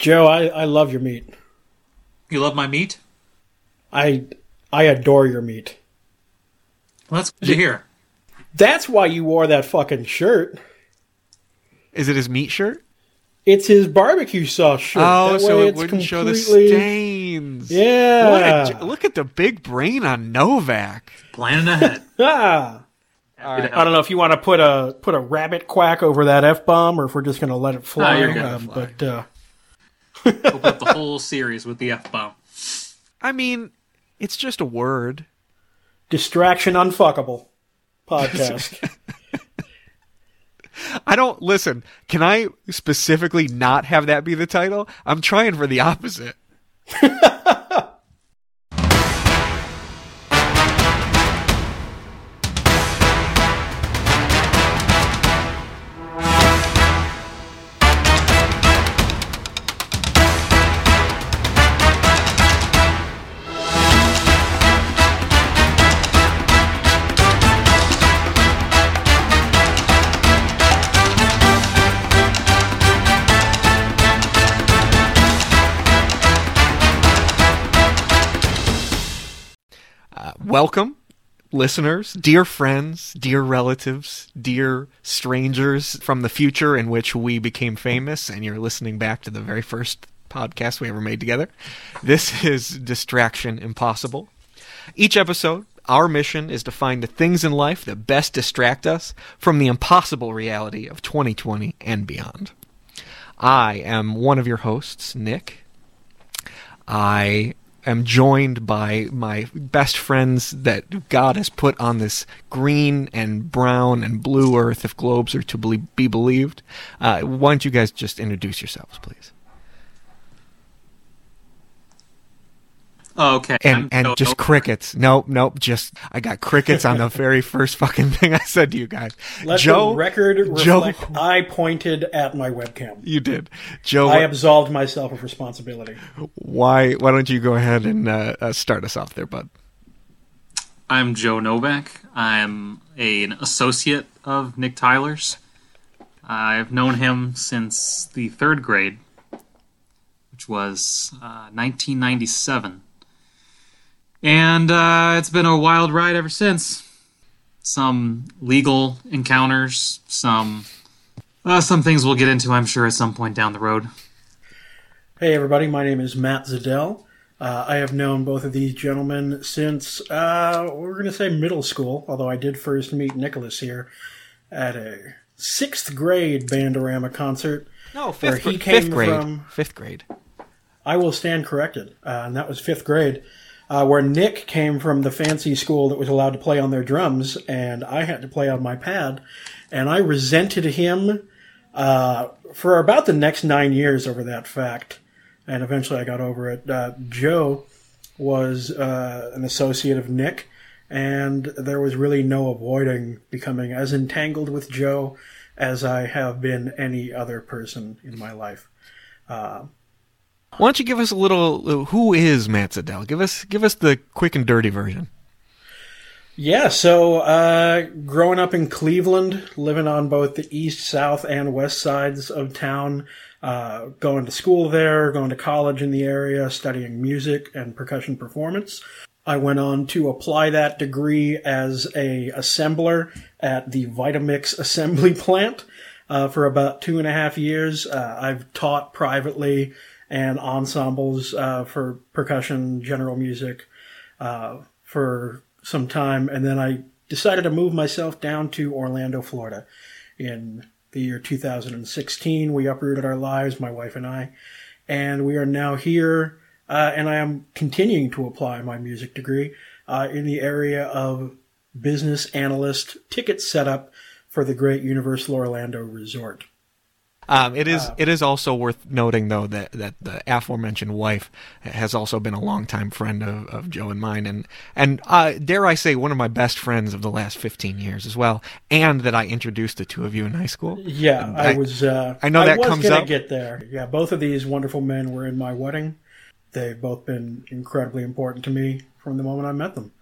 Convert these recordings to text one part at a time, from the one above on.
Joe, I, I love your meat. You love my meat? I I adore your meat. Well, that's good to hear. That's why you wore that fucking shirt. Is it his meat shirt? It's his barbecue sauce shirt. Oh, That so way it wouldn't show the stains. Yeah. What a- look at the big brain on Novak. Planning ahead. Ah. I don't know if you want to put a put a rabbit quack over that f bomb, or if we're just going to let it fly. you're good. um, but uh, Open up the whole series with the F bomb. I mean, it's just a word. distraction unfuckable podcast. I don't listen. Can I specifically not have that be the title? I'm trying for the opposite. welcome, listeners, dear friends, dear relatives, dear strangers from the future in which we became famous, and you're listening back to the very first podcast we ever made together. This is Distraction Impossible. Each episode, our mission is to find the things in life that best distract us from the impossible reality of 2020 and beyond. I am one of your hosts, Nick. I am joined by my best friends that God has put on this green and brown and blue earth, if globes are to be be believed. Uh, why don't you guys just introduce yourselves, please? Oh, okay. And I'm and Joe just Novak. crickets. Nope, nope. Just I got crickets on the very first fucking thing I said to you guys. Let Joe, the record Joe- I pointed at my webcam. you did. Joe, I absolved myself of responsibility. why why don't you go ahead and uh, uh, start us off there, bud? I'm Joe Novak. I'm a, an associate of Nick Tyler's. I've known him since the third grade, which was uh, 1997. And uh, it's been a wild ride ever since. Some legal encounters, some uh, some things we'll get into, I'm sure, at some point down the road. Hey, everybody, my name is Matt Zadell. Uh, I have known both of these gentlemen since, uh, we're going to say middle school, although I did first meet Nicholas here at a sixth grade Bandorama concert. No, Where he came fifth grade. from- Fifth grade. I will stand corrected, uh, and that was fifth grade, uh, where Nick came from the fancy school that was allowed to play on their drums, and I had to play on my pad, and I resented him uh, for about the next nine years over that fact, and eventually I got over it. Uh, Joe was uh, an associate of Nick, and there was really no avoiding becoming as entangled with Joe as I have been any other person in my life. Why don't you give us a little? Uh, who is Matt Zadell? Give us give us the quick and dirty version. Yeah, so uh, growing up in Cleveland, living on both the east, south, and west sides of town, uh, going to school there, going to college in the area, studying music and percussion performance. I went on to apply that degree as a assembler at the Vitamix assembly plant uh, for about two and a half years. Uh, I've taught privately and ensembles uh, for percussion, general music, uh, for some time, and then I decided to move myself down to Orlando, Florida, in the year 2016. We uprooted our lives, my wife and I, and we are now here. Uh, and I am continuing to apply my music degree uh, in the area of business analyst ticket setup for the great Universal Orlando Resort. Um, it is it is also worth noting though that, that the aforementioned wife has also been a longtime friend of, of Joe and mine and and uh, dare I say one of my best friends of the last fifteen years as well and that I introduced the two of you in high school. Yeah, I, I- was. Uh, I know that I was comes gonna up. Get there. Yeah, both of these wonderful men were in my wedding. They've both been incredibly important to me from the moment I met them.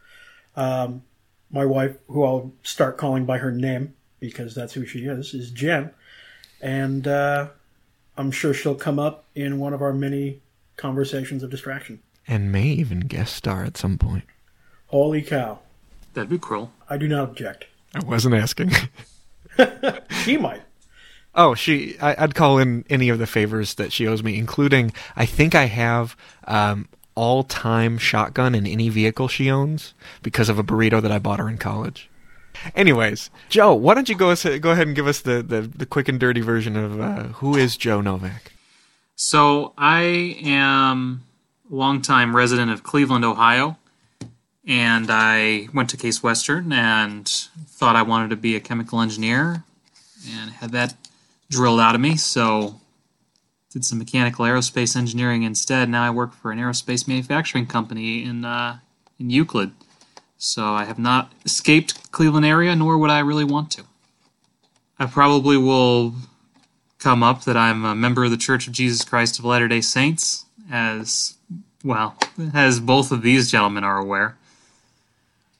Um, my wife, who I'll start calling by her name because that's who she is, is Jen, and uh, I'm sure she'll come up in one of our many conversations of distraction. And may even guest star at some point. Holy cow. That'd be cruel. I do not object. I wasn't asking. She might. Oh, she. I, I'd call in any of the favors that she owes me, including I think I have um, all-time shotgun in any vehicle she owns because of a burrito that I bought her in college. Anyways, Joe, why don't you go go ahead and give us the, the, the quick and dirty version of uh, who is Joe Novak? So I am a longtime resident of Cleveland, Ohio, and I went to Case Western and thought I wanted to be a chemical engineer, and had that drilled out of me. So did some mechanical aerospace engineering instead. Now I work for an aerospace manufacturing company in uh, in Euclid. So I have not escaped Cleveland area, nor would I really want to. I probably will come up that I'm a member of the Church of Jesus Christ of Latter day Saints, as well, as both of these gentlemen are aware.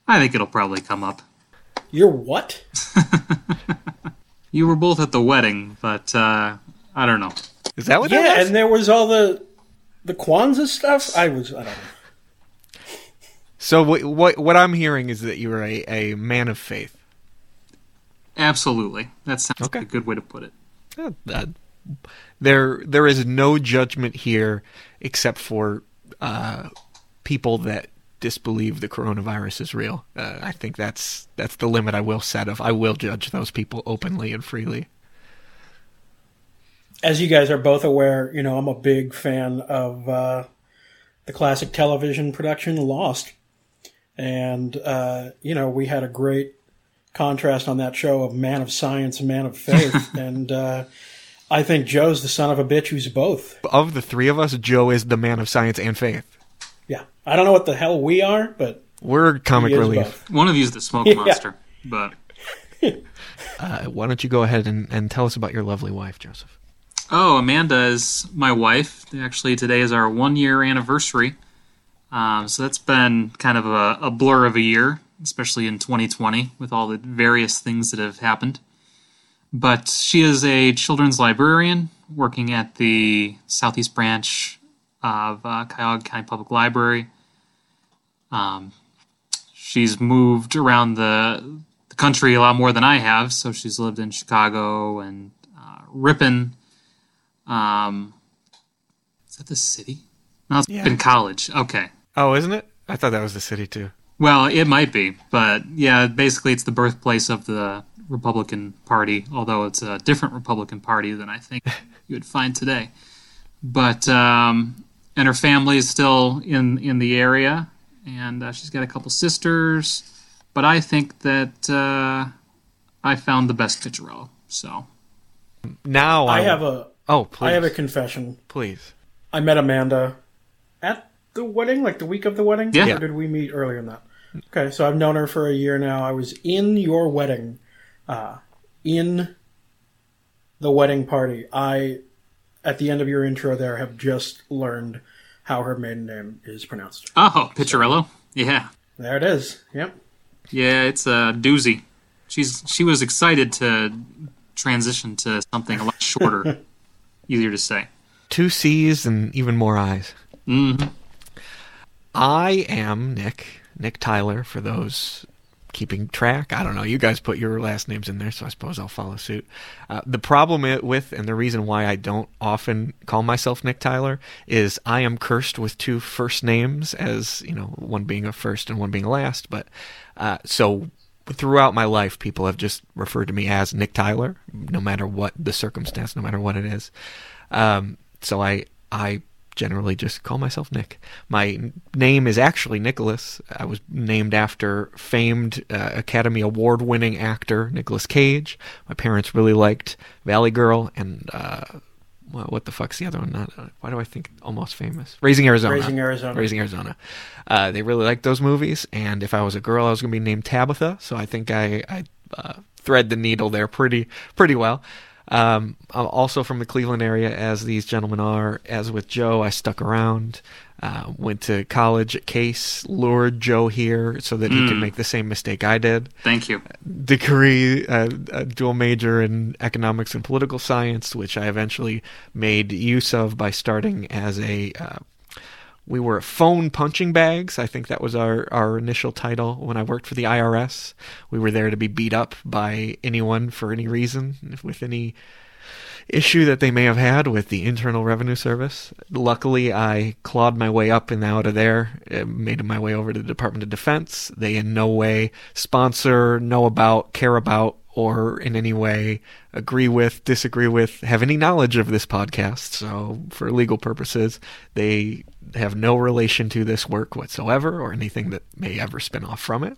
I think it'll probably come up. You're what? You were both at the wedding, but uh, I don't know. Is that what that yeah, was? and there was all the the Kwanzaa stuff. I was I don't know. So what, what what I'm hearing is that you're a, a man of faith. Absolutely. That sounds Okay. like a good way to put it. Uh, uh, there there is no judgment here except for uh, people that disbelieve the coronavirus is real. Uh, I think that's that's the limit I will set of I will judge those people openly and freely. As you guys are both aware, you know I'm a big fan of uh, the classic television production Lost, and uh, you know we had a great contrast on that show of man of science and man of faith, and uh, I think Joe's the son of a bitch who's both. Of the three of us, Joe is the man of science and faith. Yeah, I don't know what the hell we are, but We're comic relief. both. One of you's the smoke Yeah. monster, but Uh, why don't you go ahead and, and tell us about your lovely wife, Joseph? Oh, Amanda is my wife. Actually, today is our one year anniversary. Um, so that's been kind of a, a blur of a year, especially in 2020 with all the various things that have happened. But she is a children's librarian working at the Southeast branch of uh, Cuyahoga County Public Library. Um, she's moved around the, the country a lot more than I have, so she's lived in Chicago and uh, Ripon. Um, is that the city? No, it's Yeah. been college. Okay. Oh, isn't it? I thought that was the city too. Well, it might be, but yeah, basically it's the birthplace of the Republican Party, although it's a different Republican Party than I think you would find today. But um, and her family is still in in the area, and uh, she's got a couple sisters. But I think that uh, I found the best Picciarello. So Now I have a Oh, please, I have a confession. please. I met Amanda at the wedding, like the week of the wedding. Yeah. Or did we meet earlier than that? Okay, so I've known her for a year now. I was in your wedding, uh, in the wedding party. I, at the end of your intro, there have just learned how her maiden name is pronounced. oh, Picciarello, yeah, There it is. Yep. yeah, it's a doozy. She's she was excited to transition to something a lot shorter, easier to say. Two C's and even more I's. hmm I am Nick, Nick Tyler, for those keeping track. I don't know. You guys put your last names in there, so I suppose I'll follow suit. Uh, the problem with, and the reason why I don't often call myself Nick Tyler, is I am cursed with two first names, as, you know, one being a first and one being a last. But, uh, so throughout my life, people have just referred to me as Nick Tyler, no matter what the circumstance, no matter what it is. Um, so I, I generally just call myself Nick. My name is actually Nicholas. I was named after famed uh, Academy Award winning actor Nicolas Cage. My parents really liked Valley Girl and, uh, what, what the fuck's the other one? Not, uh, why do I think almost famous? Raising Arizona. Raising Arizona. Raising Arizona. Uh, they really liked those movies, and if I was a girl, I was going to be named Tabitha. So I think I, I uh, thread the needle there pretty pretty well. Um, I'm also from the Cleveland area, as these gentlemen are. As with Joe, I stuck around. Uh, went to college at Case, lured Joe here so that he could Mm. make the same mistake I did. Thank you. Degree, uh, a dual major in economics and political science, which I eventually made use of by starting as a. Uh, we were phone punching bags. I think that was our, our initial title when I worked for the IRS. We were there to be beat up by anyone for any reason, with any issue that they may have had with the Internal Revenue Service. Luckily, I clawed my way up and out of there, uh, made my way over to the Department of Defense. They in no way sponsor, know about, care about, or in any way agree with, disagree with, have any knowledge of this podcast. So, for legal purposes, they have no relation to this work whatsoever or anything that may ever spin off from it.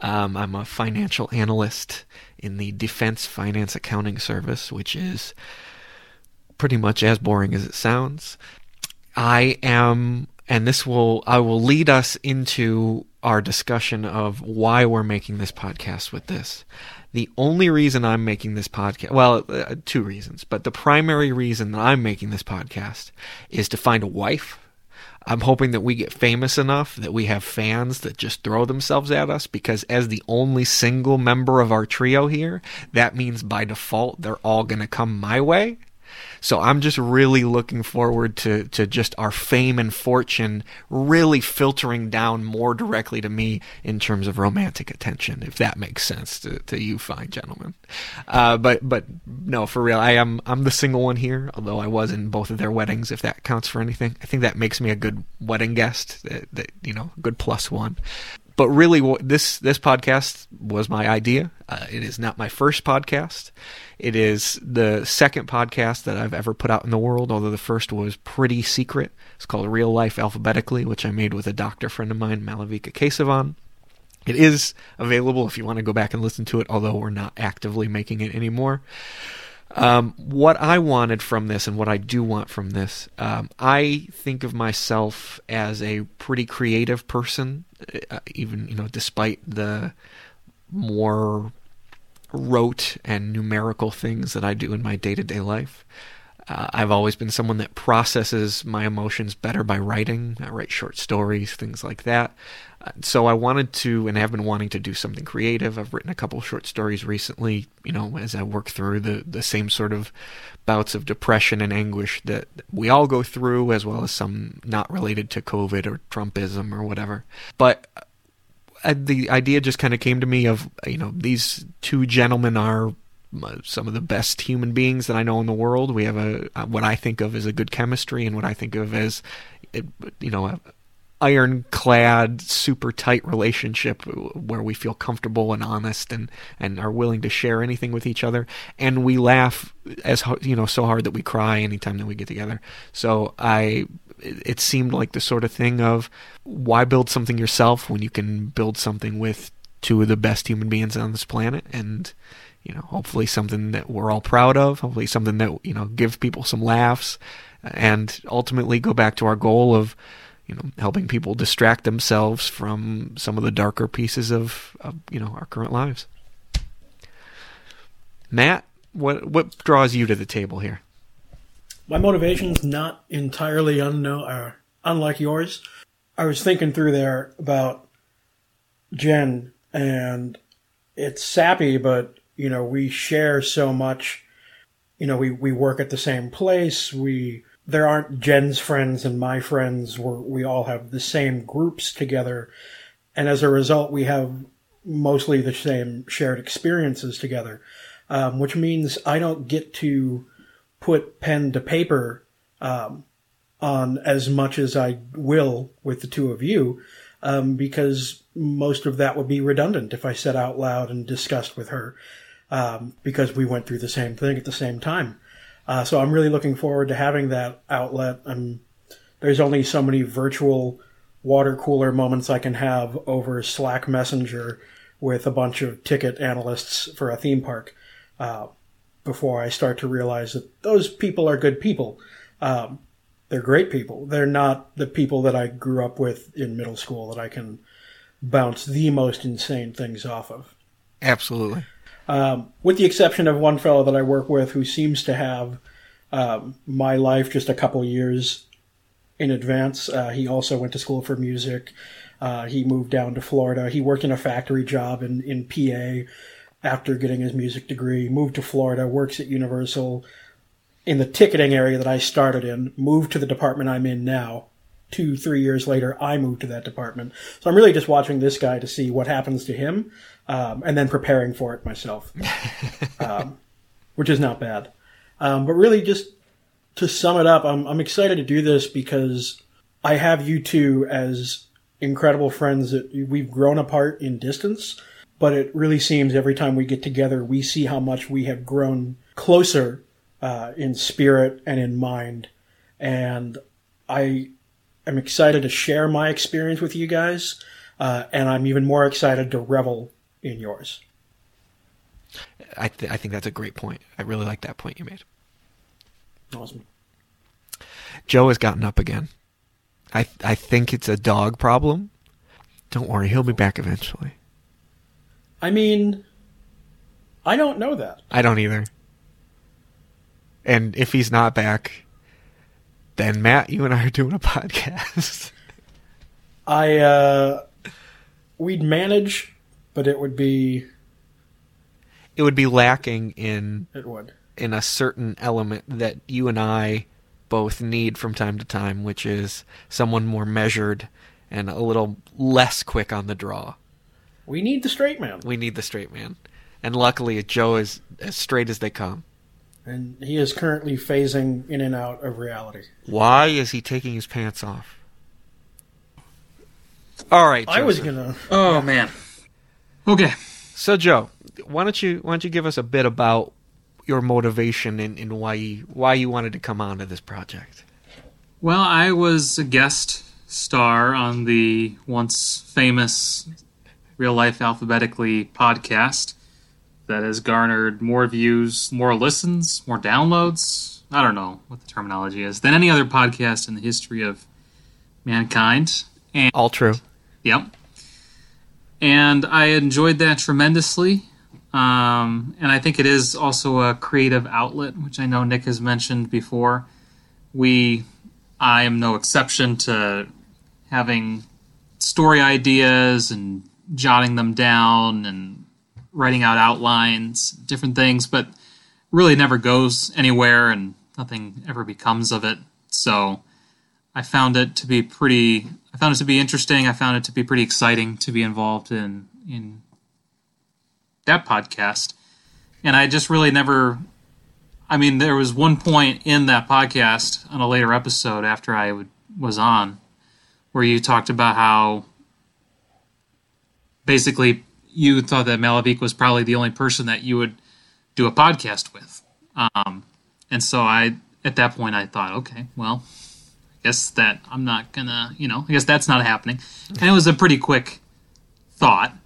Um, I'm a financial analyst in the Defense Finance Accounting Service, which is pretty much as boring as it sounds. I am, and this will, I will lead us into our discussion of why we're making this podcast with this. The only reason I'm making this podcast, well, uh, two reasons, but the primary reason that I'm making this podcast is to find a wife I'm hoping that we get famous enough that we have fans that just throw themselves at us because, as the only single member of our trio here, that means by default they're all going to come my way. So I'm just really looking forward to, to just our fame and fortune really filtering down more directly to me in terms of romantic attention, if that makes sense to, to you fine gentlemen. Uh, but but no, for real, I am I'm the single one here, although I was in both of their weddings, if that counts for anything. I think that makes me a good wedding guest, that, that you know, good plus one but really this this podcast was my idea. Uh, it is not my first podcast. It is the second podcast that i've ever put out in the world although the first was pretty secret. It's called real life alphabetically which i made with a doctor friend of mine malavika kesavan. It is available if you want to go back and listen to it although we're not actively making it anymore um, what I wanted from this and what I do want from this, um, I think of myself as a pretty creative person, uh, even you know, despite the more rote and numerical things that I do in my day to day life. Uh, I've always been someone that processes my emotions better by writing. I write short stories, things like that. Uh, so I wanted to, and have been wanting to do something creative. I've written a couple short stories recently, you know, as I work through the, the same sort of bouts of depression and anguish that we all go through, as well as some not related to COVID or Trumpism or whatever. But uh, the idea just kind of came to me of, you know, these two gentlemen are uh, some of the best human beings that I know in the world. We have a uh, what I think of as a good chemistry, and what I think of as, uh, you know, a ironclad, super tight relationship where we feel comfortable and honest, and and are willing to share anything with each other, and we laugh as you know so hard that we cry anytime that we get together. So I. It seemed like the sort of thing of why build something yourself when you can build something with two of the best human beings on this planet, and you know, hopefully something that we're all proud of, hopefully something that, you know, give people some laughs and ultimately go back to our goal of, you know, helping people distract themselves from some of the darker pieces of, of you know, our current lives. Matt, what what draws you to the table here? My motivation's not entirely unknown, or unlike yours. I was thinking through there about Jen, and it's sappy, but you know we share so much. You know, we we work at the same place. We there aren't Jen's friends and my friends. We're, we all have the same groups together, and as a result, we have mostly the same shared experiences together. Um, which means I don't get to put pen to paper um, on as much as I will with the two of you, um, because most of that would be redundant if I said out loud and discussed with her, um, because we went through the same thing at the same time. Uh, so I'm really looking forward to having that outlet. And there's only so many virtual water cooler moments I can have over Slack Messenger with a bunch of ticket analysts for a theme park. Uh, before I start to realize that those people are good people. Um, they're great people. They're not the people that I grew up with in middle school that I can bounce the most insane things off of. Absolutely. Um, with the exception of one fellow that I work with who seems to have um, my life just a couple years in advance. Uh, he also went to school for music. Uh, he moved down to Florida. He worked in a factory job in, in PA after getting his music degree. Moved to Florida, works at Universal in the ticketing area that I started in. Moved to the department I'm in now. Two, three years later, I moved to that department. So I'm really just watching this guy to see what happens to him, um, and then preparing for it myself, um, which is not bad. Um, but really, just to sum it up, I'm, I'm excited to do this because I have you two as incredible friends that we've grown apart in distance, but it really seems every time we get together, we see how much we have grown closer uh, in spirit and in mind. And I am excited to share my experience with you guys, uh, and I'm even more excited to revel in yours. I, th- I think that's a great point. I really like that point you made. Awesome. Joe has gotten up again. I I think it's a dog problem. Don't worry, he'll be back eventually. I mean, I don't know that. I don't either. And if he's not back, then Matt, you and I are doing a podcast. I uh we'd manage, but it would be it would be lacking in it would. in a certain element that you and I both need from time to time, which is someone more measured and a little less quick on the draw. We need the straight man. We need the straight man. And luckily, Joe is as straight as they come. And he is currently phasing in and out of reality. Why is he taking his pants off? All right, I was gonna Oh man. Okay. So, Joe, why don't you why don't you give us a bit about your motivation and, and why you, why you wanted to come on to this project? Well, I was a guest star on the once famous Real Life Alphabetically podcast that has garnered more views, more listens, more downloads. I don't know what the terminology is than any other podcast in the history of mankind. And All true. Yep. And I enjoyed that tremendously. Um, and I think it is also a creative outlet, which I know Nick has mentioned before. We, I am no exception to having story ideas and jotting them down and writing out outlines, different things, but really never goes anywhere and nothing ever becomes of it. So I found it to be pretty. I found it to be interesting. I found it to be pretty exciting to be involved in in that podcast, and I just really never. I mean, there was one point in that podcast on a later episode after I would, was on, where you talked about how basically you thought that Malavika was probably the only person that you would do a podcast with, um, and so I at that point I thought, okay, well, guess that I'm not gonna, you know, I guess that's not happening. And it was a pretty quick thought.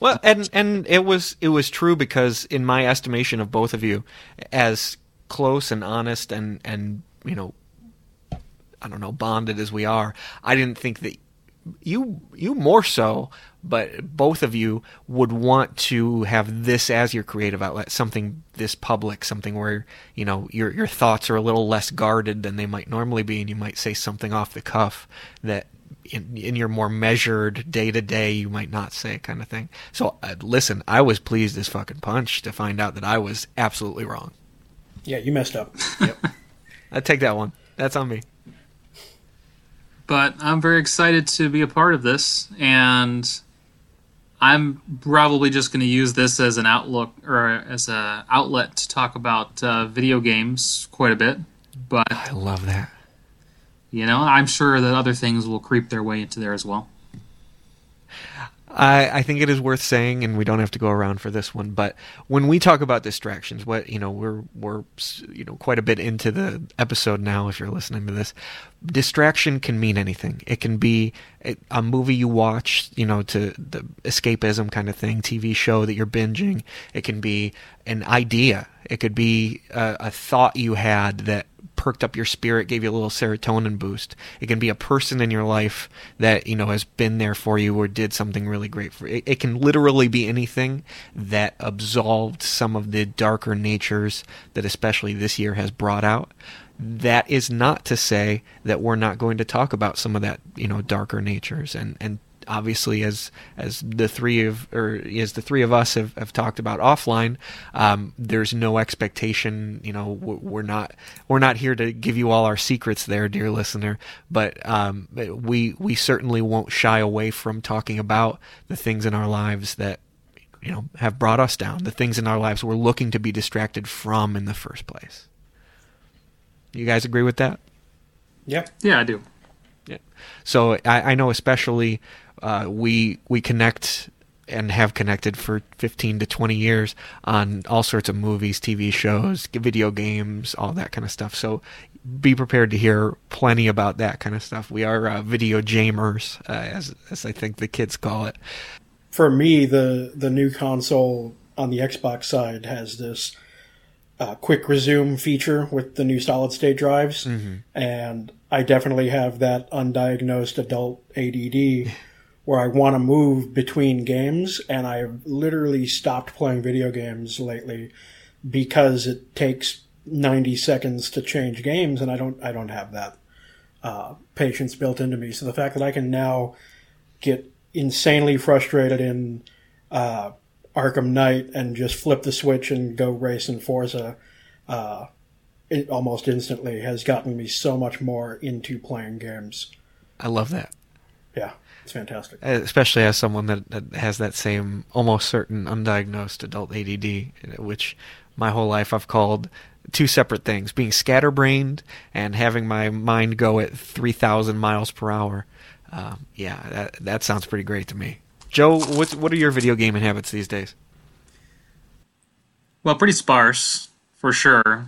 Well, and and it was it was true because in my estimation of both of you, as close and honest and and you know, I don't know, bonded as we are, I didn't think that you you more so, but both of you would want to have this as your creative outlet, something this public, something where you know your your thoughts are a little less guarded than they might normally be, and you might say something off the cuff that in, in your more measured day to day you might not say kind of thing. So uh, listen, I was pleased as fucking punch to find out that I was absolutely wrong. Yeah, you messed up. yep, I take that one. That's on me. But I'm very excited to be a part of this, and I'm probably just going to use this as an outlook or as a outlet to talk about uh, video games quite a bit. But I love that. you know, I'm sure that other things will creep their way into there as well. I, I think it is worth saying, and we don't have to go around for this one. But when we talk about distractions, what you know, we're we're you know quite a bit into the episode now. If you're listening to this, distraction can mean anything. It can be a, movie you watch, you know, to the escapism kind of thing, TV show that you're binging. It can be an idea. It could be a, a thought you had that perked up your spirit, gave you a little serotonin boost. It can be a person in your life that you know has been there for you or did something really great for you. It, it can literally be anything that absolved some of the darker natures that especially this year has brought out. That is not to say that we're not going to talk about some of that, you know, darker natures and and obviously as as the three of or as the three of us have, have talked about offline um, there's no expectation you know we're not we're not here to give you all our secrets there dear listener but um, we we certainly won't shy away from talking about the things in our lives that you know have brought us down the things in our lives we're looking to be distracted from in the first place you guys agree with that Yeah. Yeah, I do. yeah. So I, I know especially uh, we we connect and have connected for 15 to 20 years on all sorts of movies, TV shows, video games, all that kind of stuff. So be prepared to hear plenty about that kind of stuff. We are uh, video jamers, uh, as as I think the kids call it. For me, the the new console on the Xbox side has this uh, quick resume feature with the new solid state drives, and I definitely have that undiagnosed adult ADD where I want to move between games, and I've literally stopped playing video games lately because it takes 90 seconds to change games, and I don't I don't have that uh, patience built into me. So the fact that I can now get insanely frustrated in uh, Arkham Knight and just flip the switch and go race in Forza uh, it almost instantly has gotten me so much more into playing games. I love that. Yeah, it's fantastic. especially as someone that, that has that same almost certain undiagnosed adult ADD, which my whole life I've called two separate things: being scatterbrained and having my mind go at three thousand miles per hour. Um, yeah, that that sounds pretty great to me. Joe, what's what are your video gaming habits these days? Well, pretty sparse for sure.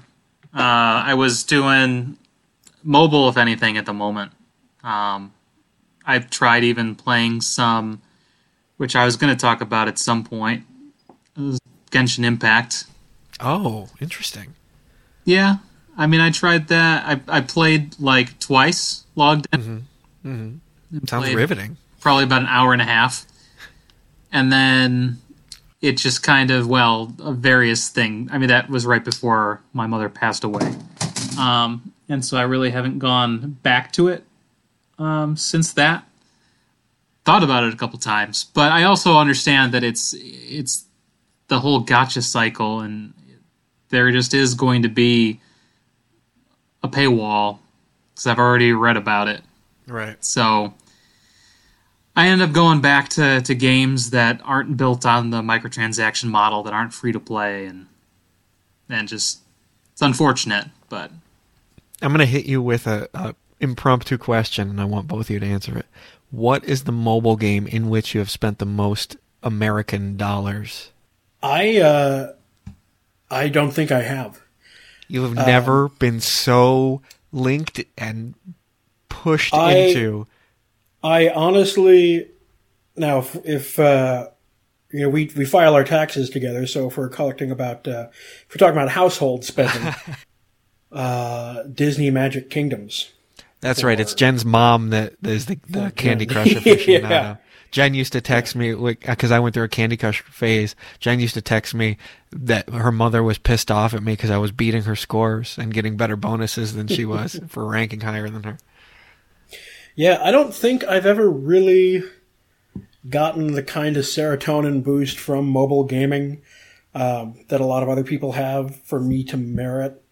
Uh, I was doing mobile, if anything, at the moment. Um, I've tried even playing some, which I was going to talk about at some point. Genshin Impact. Oh, interesting. Yeah, I mean, I tried that. I I played like twice, logged in. And Sounds played riveting. Probably about an hour and a half, and then it just kind of well, a various thing. I mean, that was right before my mother passed away, um, and so I really haven't gone back to it um, since that. Thought about it a couple times, but I also understand that it's it's the whole gacha cycle, and there just is going to be a paywall because I've already read about it. Right. So I end up going back to, to games that aren't built on the microtransaction model, that aren't free to play, and and just it's unfortunate, but I'm going to hit you with a, a impromptu question, and I want both of you to answer it. What is the mobile game in which you have spent the most American dollars? I uh, I don't think I have. You have never been so linked and pushed I- into. I honestly, now if, if uh, you know we we file our taxes together, so if we're collecting about uh, if we're talking about household spending, uh, Disney Magic Kingdoms. That's right. It's Jen's mom that is the, the Candy. Crush aficionado. Yeah. Jen used to text me because I went through a Candy Crush phase. Jen used to text me that her mother was pissed off at me because I was beating her scores and getting better bonuses than she was for ranking higher than her. Yeah, I don't think I've ever really gotten the kind of serotonin boost from mobile gaming um, that a lot of other people have for me to merit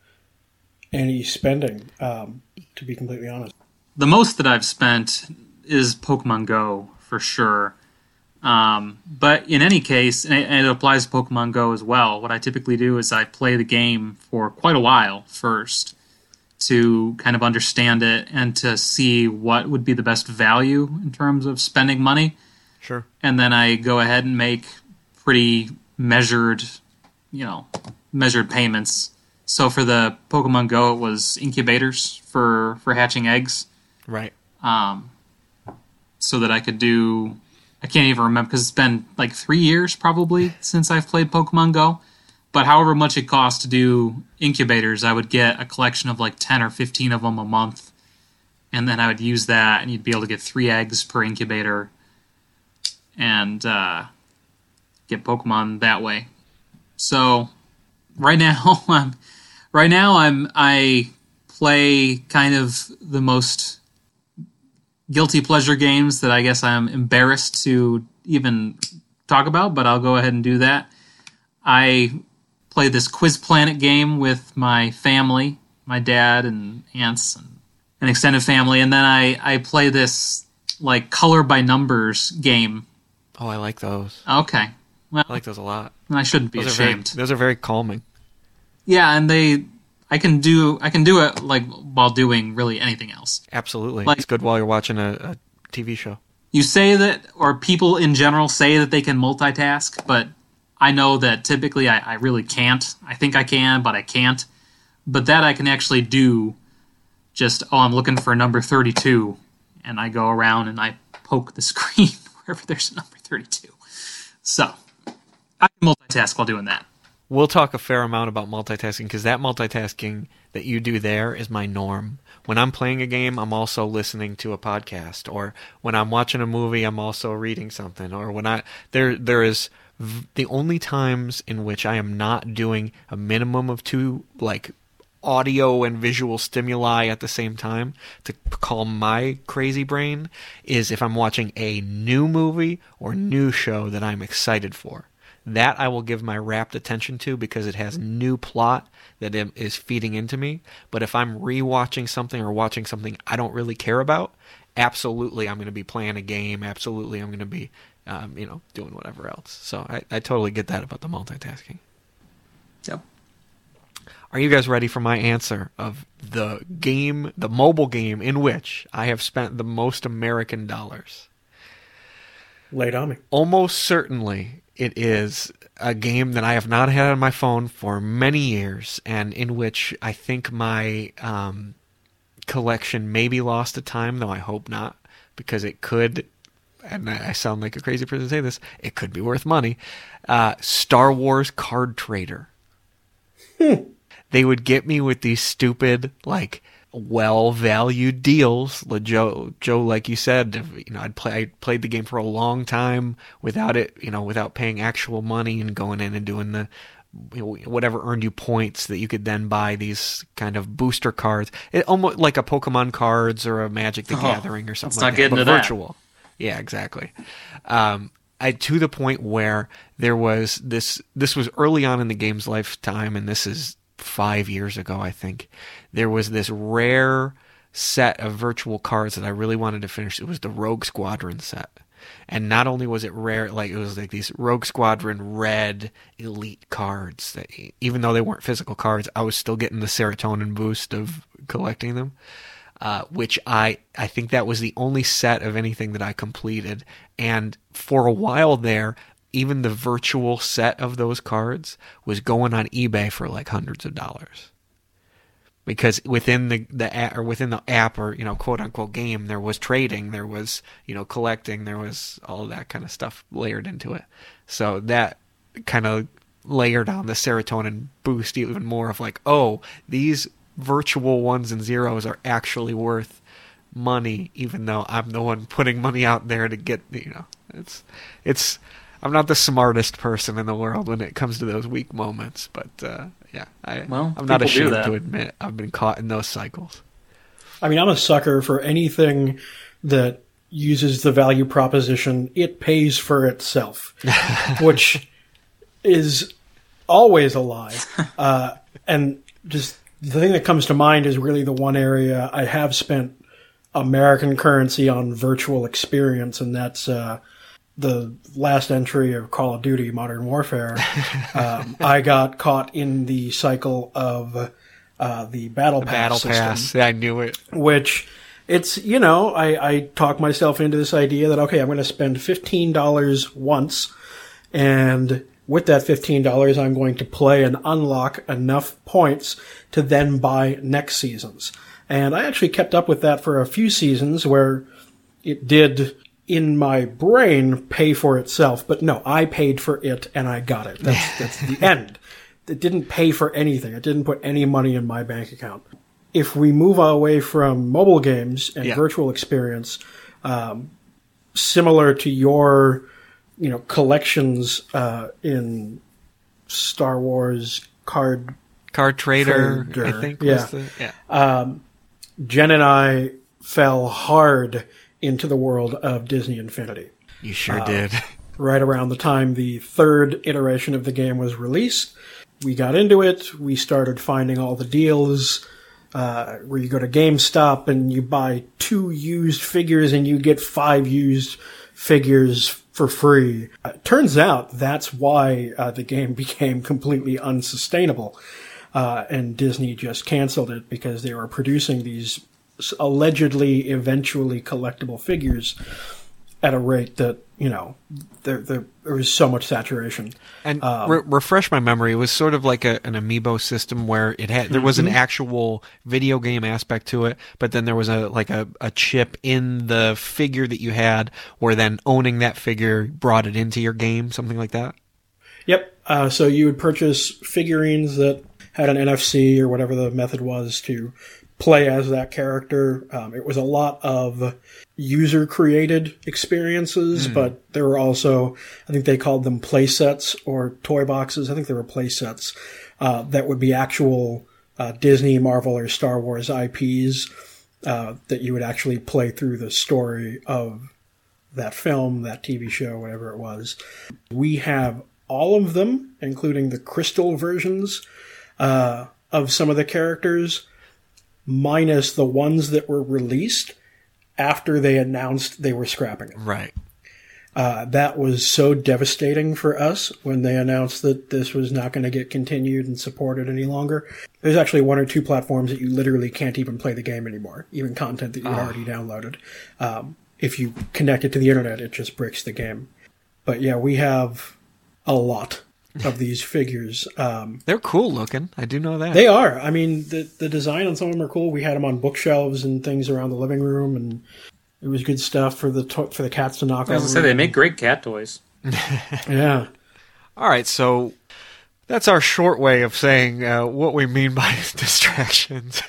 any spending. Um, to be completely honest. the most that I've spent is Pokemon Go for sure. Um, but in any case, and it, and it applies to Pokemon Go as well. What I typically do is I play the game for quite a while first to kind of understand it and to see what would be the best value in terms of spending money. Sure. and then I go ahead and make pretty measured, you know, measured payments. So for the Pokemon Go, it was incubators for for hatching eggs, Right. um, so that I could do. I can't even remember because it's been like three years probably since I've played Pokemon Go. but however much it costs to do incubators, I would get a collection of like 10 or 15 of them a month. And then I would use that, and you'd be able to get three eggs per incubator and uh, get Pokemon that way. So right now, I'm right now I'm I play kind of the most guilty pleasure games that I guess I'm embarrassed to even talk about, but I'll go ahead and do that. I play this Quiz Planet game with my family, my dad and aunts and an extended family, and then I, I play this like color by numbers game. Oh, I like those. Okay. Well, I like those a lot. I shouldn't be Those are very, ashamed. those are very calming. Yeah, and they I can do I can do it like while doing really anything else. Absolutely, Like- it's good while you're watching a, a TV show. you say that, or people in general say that they can multitask, but I know that typically I, I really can't. I think I can, but I can't. But that I can actually do just, oh, I'm looking for number 32, and I go around and I poke the screen wherever there's a number 32. So, I can multitask while doing that. We'll talk a fair amount about multitasking because that multitasking that you do there is my norm. When I'm playing a game, I'm also listening to a podcast, or when I'm watching a movie, I'm also reading something, or when I there there is v- the only times in which I am not doing a minimum of two like audio and visual stimuli at the same time to calm my crazy brain is if I'm watching a new movie or new show that I'm excited for. That I will give my rapt attention to because it has new plot that is feeding into me. But if I'm rewatching something or watching something I don't really care about, absolutely I'm going to be playing a game. Absolutely I'm going to be, um, you know, doing whatever else. So I, I totally get that about the multitasking. Yep. Are you guys ready for my answer of the game, the mobile game in which I have spent the most American dollars? Laid on me. Almost certainly it is a game that I have not had on my phone for many years and in which I think my um, collection maybe lost to time, though I hope not, because it could, and I I sound like a crazy person to say this, it could be worth money. Uh, Star Wars Card Trader they would get me with these stupid like well valued deals joe joe like you said you know i'd play i played the game for a long time without it you know without paying actual money and going in and doing the you know, whatever earned you points that you could then buy these kind of booster cards. It almost like a pokemon cards or a magic the Oh, gathering or something let's like not get that, but that. virtual. Yeah exactly. Um I, to the point where there was this this was early on in the game's lifetime and this is five years ago i think there was this rare set of virtual cards that i really wanted to finish it was the rogue squadron set and not only was it rare like it was like these rogue squadron red elite cards that even though they weren't physical cards i was still getting the serotonin boost of collecting them uh, which I I think that was the only set of anything that I completed. And for a while there, even the virtual set of those cards was going on eBay for like hundreds of dollars. Because within the the app, or within the app or you know quote unquote game, there was trading, there was you know collecting, there was all that kind of stuff layered into it. So that kind of layered on the serotonin boost even more of like, oh, these virtual ones and zeros are actually worth money, even though I'm the one putting money out there to get you know it's it's I'm not the smartest person in the world when it comes to those weak moments, but uh, yeah, I, Well, I'm not people do ashamed to admit I've been caught in those cycles. I mean, I'm a sucker for anything that uses the value proposition, it pays for itself, which is always a lie. Uh, and just the thing that comes to mind is really the one area I have spent American currency on virtual experience, and that's uh, the last entry of Call of Duty Modern Warfare. um, I got caught in the cycle of uh, the Battle Pass. Battle system Pass, yeah, I knew it. which it's you know I, I talk myself into this idea that okay I'm going to spend fifteen dollars once, and with that fifteen dollars I'm going to play and unlock enough points to then buy next seasons. And I actually kept up with that for a few seasons where it did in my brain pay for itself, but no, I paid for it and I got it. That's that's the end. it didn't pay for anything. It didn't put any money in my bank account. If we move away from mobile games and Yeah. virtual experience, um, similar to your, you know, collections uh, in Star Wars card Card Trader, I think. yeah. Was the, yeah. Jen and I fell hard into the world of Disney Infinity. You sure did. Right around the time the third iteration of the game was released, we got into it. We started finding all the deals uh, where you go to GameStop and you buy two used figures and you get five used figures for free. Uh, turns out that's why uh, the game became completely unsustainable. Uh, and Disney just canceled it because they were producing these allegedly eventually collectible figures at a rate that you know there there, there was so much saturation. And Um, re- refresh my memory. It was sort of like a, an amiibo system where it had there was Mm-hmm. an actual video game aspect to it, but then there was a like a, a chip in the figure that you had, where then owning that figure brought it into your game, something like that. Yep. Uh, so you would purchase figurines that had an NFC or whatever the method was to play as that character. Um, it was a lot of user created experiences, but there were also, I think they called them play sets or toy boxes. I think they were play sets uh, that would be actual uh, Disney, Marvel, or Star Wars IPs uh, that you would actually play through the story of that film, that TV show, whatever it was. We have all of them, including the crystal versions uh, of some of the characters, minus the ones that were released after they announced they were scrapping it. Right. Uh, that was so devastating for us when they announced that this was not going to get continued and supported any longer. There's actually one or two platforms that you literally can't even play the game anymore, even content that you already downloaded. Um, if you connect it to the internet, it just breaks the game. But yeah, we have a lot of these figures. Um, They're cool looking. I do know that. they are. I mean, the the design on some of them are cool. We had them on bookshelves and things around the living room, and it was good stuff for the to- for the cats to knock I was over. gonna say they make great cat toys. yeah. All right, so that's our short way of saying uh, what we mean by distractions.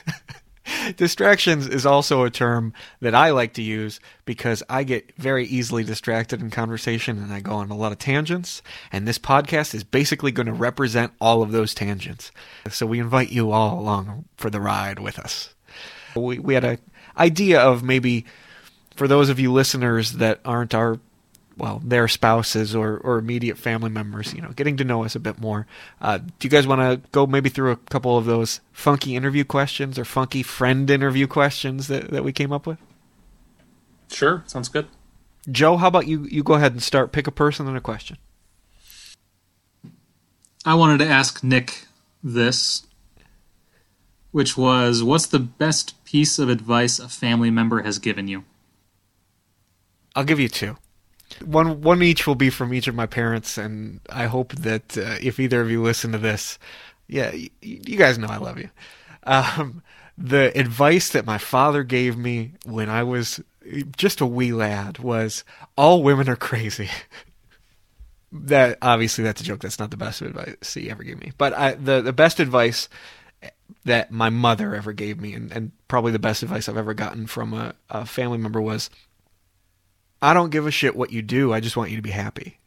distractions is also a term that I like to use because I get very easily distracted in conversation and I go on a lot of tangents. And this podcast is basically going to represent all of those tangents. So we invite you all along for the ride with us. We, we had an idea of maybe for those of you listeners that aren't our well, their spouses or, or immediate family members, you know, getting to know us a bit more. Uh, do you guys want to go maybe through a couple of those funky interview questions or funky friend interview questions that, that we came up with? Sure, sounds good. Joe, how about you, you go ahead and start? Pick a person and a question. I wanted to ask Nick this, which was, what's the best piece of advice a family member has given you? I'll give you two. One one each will be from each of my parents, and I hope that uh, if either of you listen to this, yeah, y- you guys know I love you. Um, the advice that my father gave me when I was just a wee lad was, "All women are crazy." that obviously that's a joke. That's not the best advice he ever gave me, but I, the the best advice that my mother ever gave me, and, and probably the best advice I've ever gotten from a, a family member was. I don't give a shit what you do. I just want you to be happy.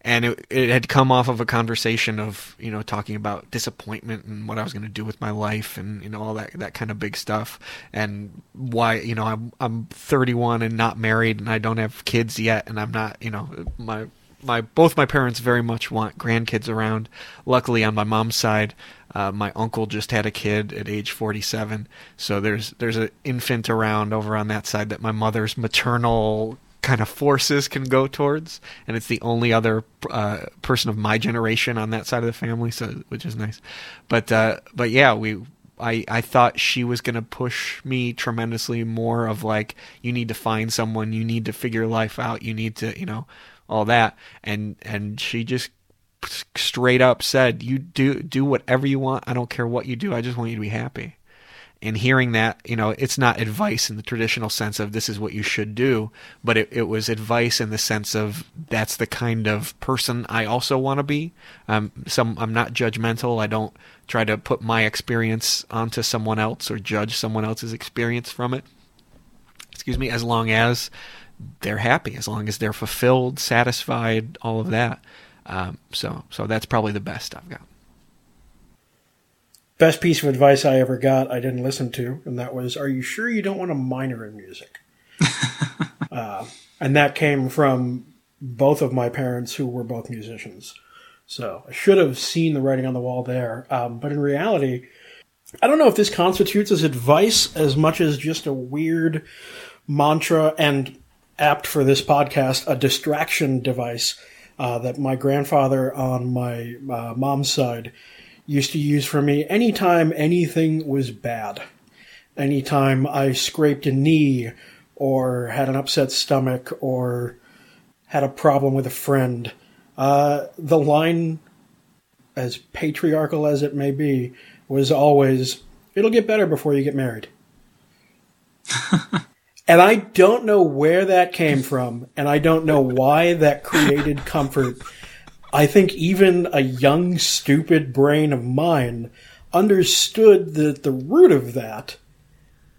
And it, it had come off of a conversation of, you know, talking about disappointment and what I was going to do with my life and, you know, all that, that kind of big stuff. And why, you know, I'm, I'm 31 and not married and I don't have kids yet. And I'm not, you know, my, my, both my parents very much want grandkids around. Luckily on my mom's side, uh, my uncle just had a kid at age 47, so there's there's an infant around over on that side that my mother's maternal kind of forces can go towards, and it's the only other uh, person of my generation on that side of the family, so which is nice. But uh, but yeah, we I, I thought she was going to push me tremendously more of like you need to find someone you need to figure life out you need to you know all that and and she just straight up said you do do whatever you want I don't care what you do I just want you to be happy and hearing that, you know, it's not advice in the traditional sense of this is what you should do, but it, it was advice in the sense of that's the kind of person I also want to be. Um, some I'm not judgmental. I don't try to put my experience onto someone else or judge someone else's experience from it. Excuse me, as long as they're happy, as long as they're fulfilled, satisfied, all of that. Um, so, so that's probably the best I've got best piece of advice I ever got, I didn't listen to, and that was, "Are you sure you don't want to minor in music?" uh, and that came from both of my parents, who were both musicians. So I should have seen the writing on the wall there. Um, but in reality, I don't know if this constitutes as advice as much as just a weird mantra and apt for this podcast, a distraction device uh, that my grandfather on my uh, mom's side used to use for me anytime anything was bad. Anytime I scraped a knee or had an upset stomach or had a problem with a friend. Uh, the line, as patriarchal as it may be, was always, it'll get better before you get married. and I don't know where that came from, and I don't know why that created comfort I think even a young, stupid brain of mine understood that the root of that,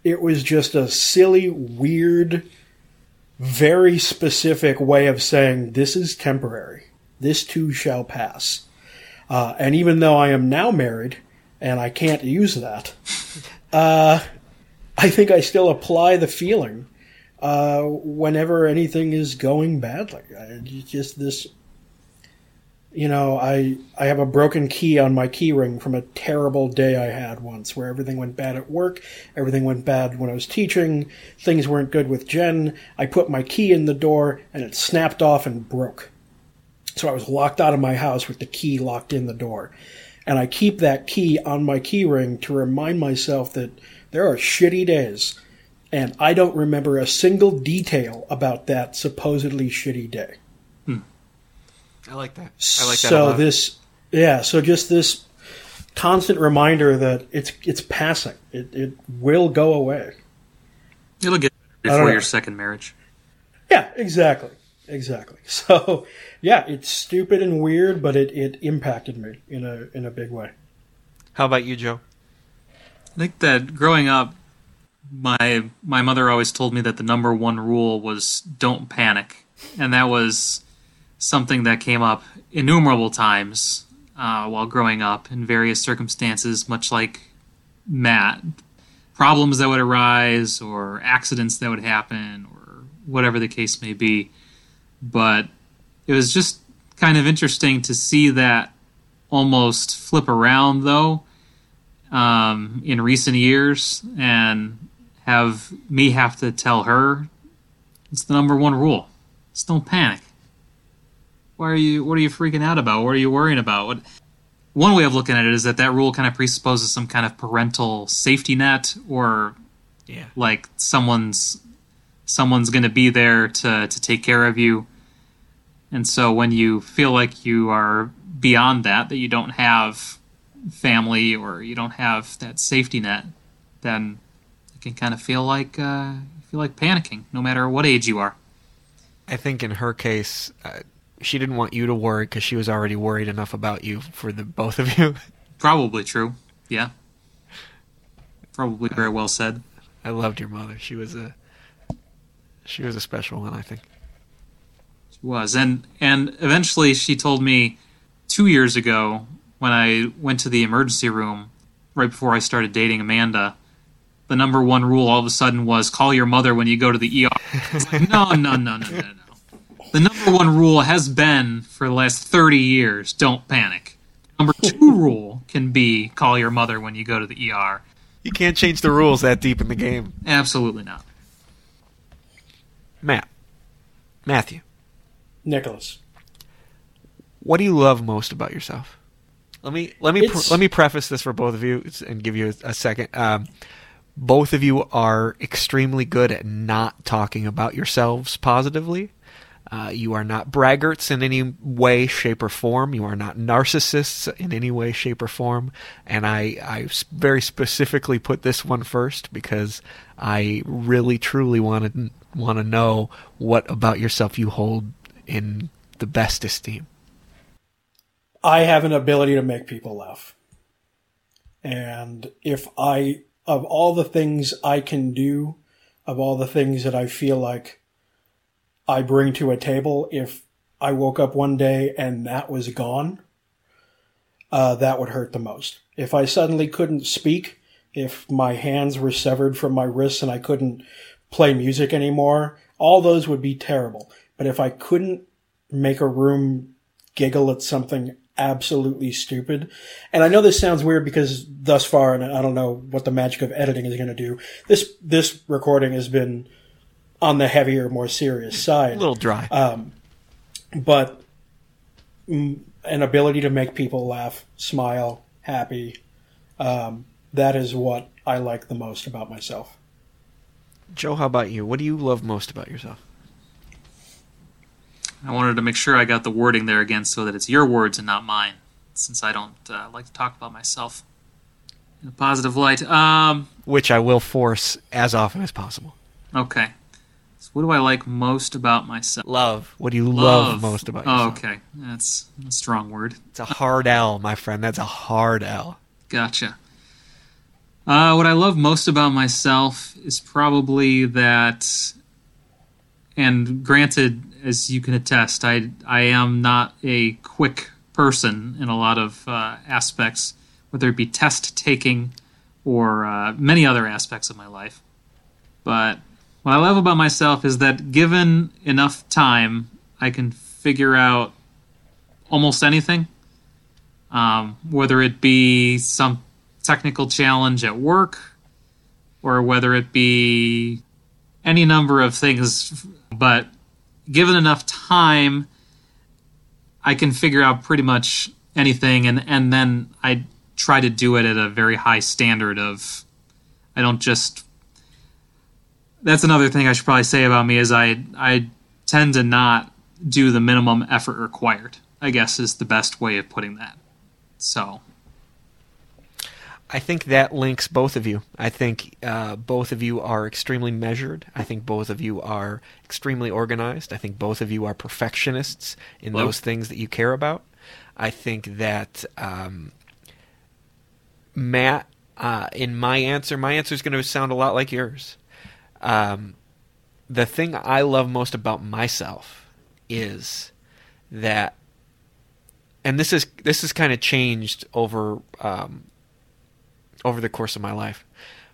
it was just a silly, weird, very specific way of saying this is temporary. This too shall pass. Uh, and even though I am now married and I can't use that, uh, I think I still apply the feeling uh, whenever anything is going badly. It's just this you know, I I have a broken key on my keyring from a terrible day I had once where everything went bad at work, everything went bad when I was teaching, things weren't good with Jen. I put my key in the door and it snapped off and broke. So I was locked out of my house with the key locked in the door. And I keep that key on my keyring to remind myself that there are shitty days and I don't remember a single detail about that supposedly shitty day. Hmm. I like that. I like that. So this, yeah. So just this constant reminder that it's it's passing. It it will go away. It'll get before your second marriage. Yeah, exactly, exactly. So yeah, it's stupid and weird, but it it impacted me in a in a big way. How about you, Joe? I think that growing up, my my mother always told me that the number one rule was don't panic, and that was something that came up innumerable times uh, while growing up in various circumstances, much like Matt. Problems that would arise, or accidents that would happen, or whatever the case may be. But it was just kind of interesting to see that almost flip around, though, um, in recent years, and have me have to tell her it's the number one rule. Just don't panic. Why are you? What are you freaking out about? What are you worrying about? What, one way of looking at it is that that rule kind of presupposes some kind of parental safety net, or yeah, like someone's someone's going to be there to to take care of you. And so when you feel like you are beyond that, that you don't have family or you don't have that safety net, then it can kind of feel like uh, feel like panicking, no matter what age you are. I think in her case, uh, she didn't want you to worry because she was already worried enough about you for the both of you. Probably true. Yeah. Probably very well said. I loved your mother. She was a she was a special one, I think. She was. And and eventually she told me 2 years ago when I went to the emergency room right before I started dating Amanda, the number one rule all of a sudden was call your mother when you go to the ER. Like, no, no, no, no, no, no the number one rule has been for the last 30 years don't panic. Number two rule can be call your mother when you go to the ER. You can't change the rules that deep in the game. Absolutely not. Matt. Matthew. Nicholas. What do you love most about yourself? Let me let me pr- let me preface this for both of you and give you a, a second. Um, both of you are extremely good at not talking about yourselves positively. Uh, you are not braggarts in any way, shape, or form. You are not narcissists in any way, shape, or form. And I, I very specifically put this one first because I really, truly want to want to know what about yourself you hold in the best esteem. I have an ability to make people laugh. And if I, of all the things I can do, of all the things that I feel like I bring to a table, if I woke up one day and that was gone, uh, that would hurt the most. If I suddenly couldn't speak, if my hands were severed from my wrists and I couldn't play music anymore, all those would be terrible. But if I couldn't make a room giggle at something absolutely stupid. And I know this sounds weird because thus far, and I don't know what the magic of editing is going to do. This this recording has been on the heavier, more serious side. A little dry. Um, but mm, an ability to make people laugh, smile, happy. Um, that is what I like the most about myself. Joe, how about you? What do you love most about yourself? I wanted to make sure I got the wording there again so that it's your words and not mine, since I don't uh, like to talk about myself in a positive light. Um, Which I will force as often as possible. okay. So what do I like most about myself? Love. What do you love, most about yourself? Oh, okay. That's a strong word. It's a hard L, my friend. That's a hard L. Gotcha. Uh, what I love most about myself is probably that, and granted, as you can attest, I I am not a quick person in a lot of uh, aspects, whether it be test taking or uh, many other aspects of my life. But what I love about myself is that given enough time, I can figure out almost anything. Um, whether it be some technical challenge at work or whether it be any number of things, but given enough time, I can figure out pretty much anything, and and then I try to do it at a very high standard of. I don't just. That's another thing I should probably say about me is I I tend to not do the minimum effort required. I guess is the best way of putting that. So I think that links both of you. I think uh, both of you are extremely measured. I think both of you are extremely organized. I think both of you are perfectionists in Hello? those things that you care about. I think that um, Matt, uh, in my answer, my answer is going to sound a lot like yours. Um, the thing I love most about myself is that, and this is this has kind of changed over um, over the course of my life.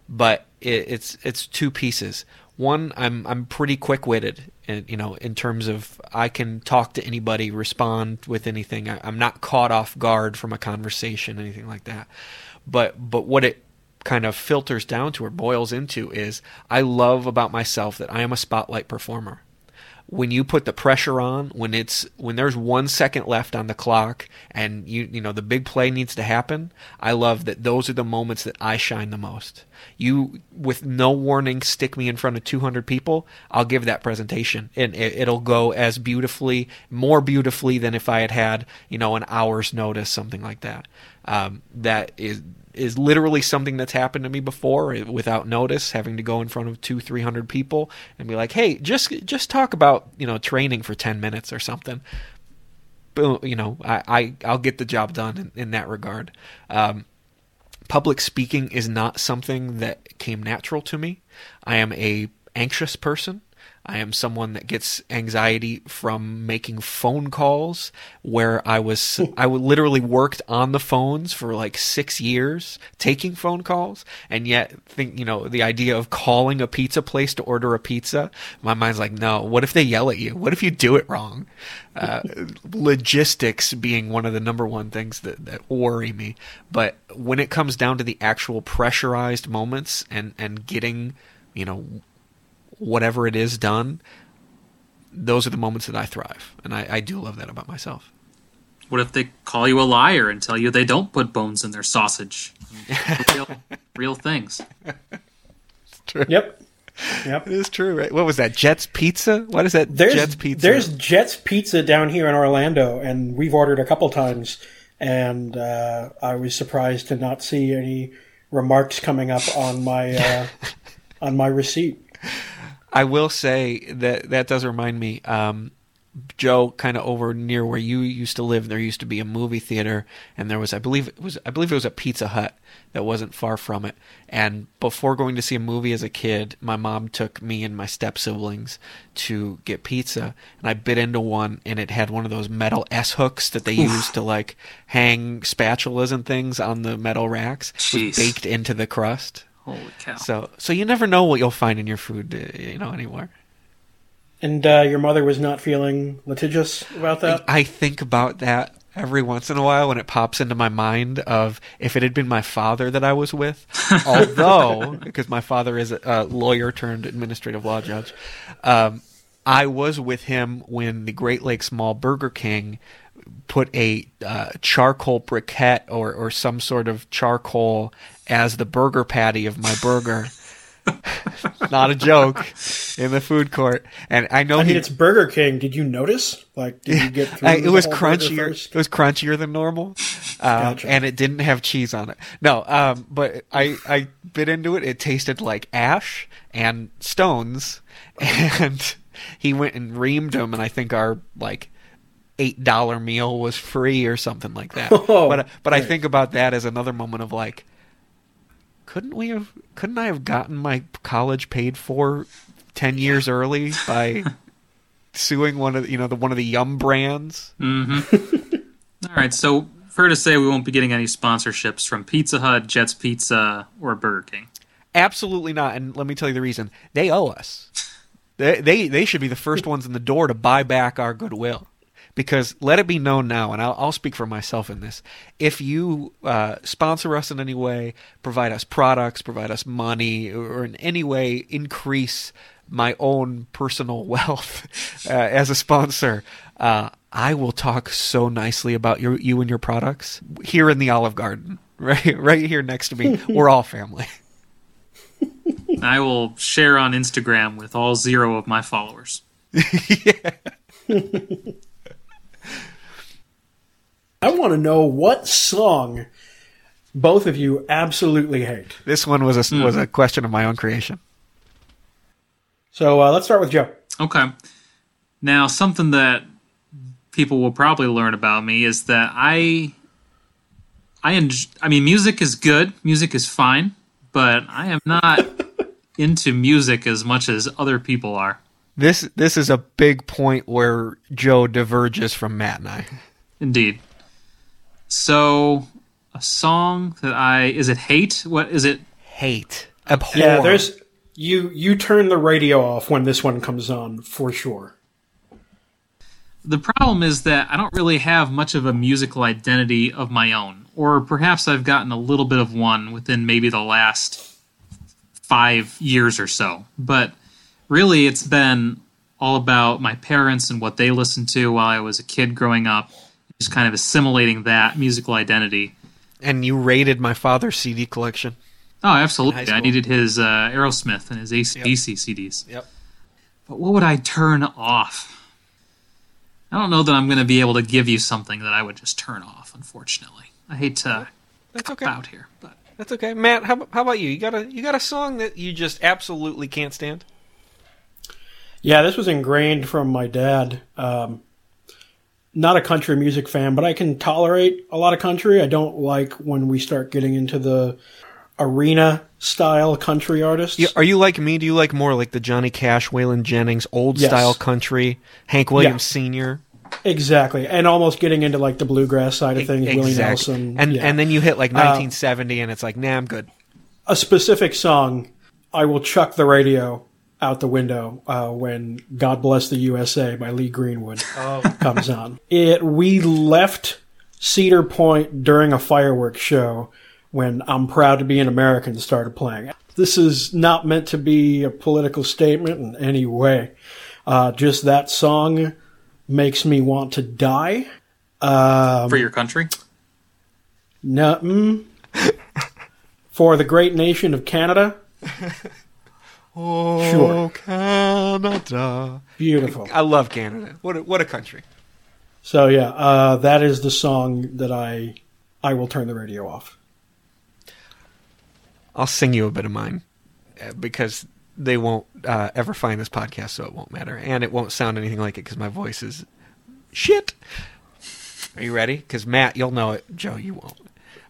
But it, it's it's two pieces. One, I'm I'm pretty quick witted, and you know, in terms of I can talk to anybody, respond with anything. I, I'm not caught off guard from a conversation, anything like that. But but what it kind of filters down to or boils into is I love about myself that I am a spotlight performer when you put the pressure on when it's when there's one second left on the clock and you you know the big play needs to happen i love that those are the moments that i shine the most you with no warning stick me in front of 200 people i'll give that presentation and it, it'll go as beautifully more beautifully than if i had had you know an hour's notice something like that um, that is is literally something that's happened to me before eh, without notice, having to go in front of two, three hundred people and be like, "Hey, just just talk about you know training for ten minutes or something." You know, I, I I'll get the job done in, in that regard. Um, public speaking is not something that came natural to me. I am a anxious person. I am someone that gets anxiety from making phone calls where I was I literally worked on the phones for like 6 years taking phone calls. And yet think you know the idea of calling a pizza place to order a pizza my mind's like no what if they yell at you? What if you do it wrong? Uh, logistics being one of the number one things that, that worry me. But when it comes down to the actual pressurized moments and and getting you know whatever it is done, those are the moments that I thrive. And I, I do love that about myself. What if they call you a liar and tell you they don't put bones in their sausage? real, real things. Yep. Yep. It is true, right? What was that? Jets Pizza? What is that? There's Jets Pizza. there's Jets Pizza down here in Orlando, and we've ordered a couple times, and uh, I was surprised to not see any remarks coming up on my uh, on my receipt. I will say that that does remind me. Um, Joe, kind of over near where you used to live, there used to be a movie theater, and there was, I believe, it was, I believe it was a Pizza Hut that wasn't far from it. And before going to see a movie as a kid, my mom took me and my step siblings to get pizza, and I bit into one, and it had one of those metal S hooks that they use to like hang spatulas and things on the metal racks, baked into the crust. Holy cow! So, so you never know what you'll find in your food, uh, you know, anywhere. And uh, your mother was not feeling litigious about that. I think about that every once in a while when it pops into my mind of if it had been my father that I was with. Although, because my father is a lawyer turned administrative law judge, um, I was with him when the Great Lakes Mall Burger King put a uh, charcoal briquette or, or some sort of charcoal as the burger patty of my burger. Not a joke in the food court, and I know I he it's Burger King. Did you notice? Like, did you get through? I, it the was whole crunchier. It was crunchier than normal, um, Gotcha. and it didn't have cheese on it. No, um, but I I bit into it. It tasted like ash and stones, and he went and reamed them, and I think our like eight dollar meal was free or something like that. Oh, but but I think about that as another moment of like, couldn't we have? Couldn't I have gotten my college paid for ten years early by? suing one of the, you know the one of the Yum brands. Mm-hmm. All right, so fair to say we won't be getting any sponsorships from Pizza Hut, Jets Pizza, or Burger King. Absolutely not. And let me tell you the reason. They owe us. They they they should be the first ones in the door to buy back our goodwill. Because let it be known now, and I'll, I'll speak for myself in this. If you uh, sponsor us in any way, provide us products, provide us money, or in any way increase my own personal wealth uh, as a sponsor, uh, I will talk so nicely about your, you and your products here in the Olive Garden, right, right here next to me. We're all family. I will share on Instagram with all zero of my followers. I want to know what song both of you absolutely hate. This one was a was a question of my own creation. So uh, let's start with Joe. Okay. Now, something that people will probably learn about me is that I, I enj- I mean, music is good, music is fine, but I am not into music as much as other people are. This this is a big point where Joe diverges from Matt and I. Indeed. So, a song that I is it hate? What is it? Hate, abhor. Yeah, there's you. You turn the radio off when this one comes on for sure. The problem is that I don't really have much of a musical identity of my own, or perhaps I've gotten a little bit of one within maybe the last five years or so. But really, it's been all about my parents and what they listened to while I was a kid growing up, just kind of assimilating that musical identity. and you raided my father's CD collection. Oh, absolutely. I needed his uh, Aerosmith and his ACDC CDs. Yep. But what would I turn off? I don't know that I'm going to be able to give you something that I would just turn off, unfortunately. I hate to That's okay. out here, but That's okay, Matt. How, how about you? You got a you got a song that you just absolutely can't stand? Yeah, this was ingrained from my dad. Um, not a country music fan, but I can tolerate a lot of country. I don't like when we start getting into the arena style country artists. You, are you like me? Do you like more like the Johnny Cash, Waylon Jennings, old Yes. style country, Hank Williams Sr. Exactly, and almost getting into like the bluegrass side of things. Willie Nelson, and yeah. and then you hit like Uh, 1970, and it's like, nah, I'm good. a specific song, I will chuck the radio out the window uh, when "God Bless the USA" by Lee Greenwood comes on. It we left Cedar Point during a fireworks show when "I'm Proud to Be an American" started playing. This is not meant to be a political statement in any way. Uh, just that song makes me want to die. Um, for your country? no, mm. for the great nation of Canada. Oh, Sure. Canada. Beautiful. I love Canada. What a, what a country. So yeah, uh, that is the song that I I will turn the radio off. I'll sing you a bit of mine uh, because they won't uh, ever find this podcast, so it won't matter, and it won't sound anything like it because my voice is shit. Are you ready? Because Matt, you'll know it. Joe, you won't.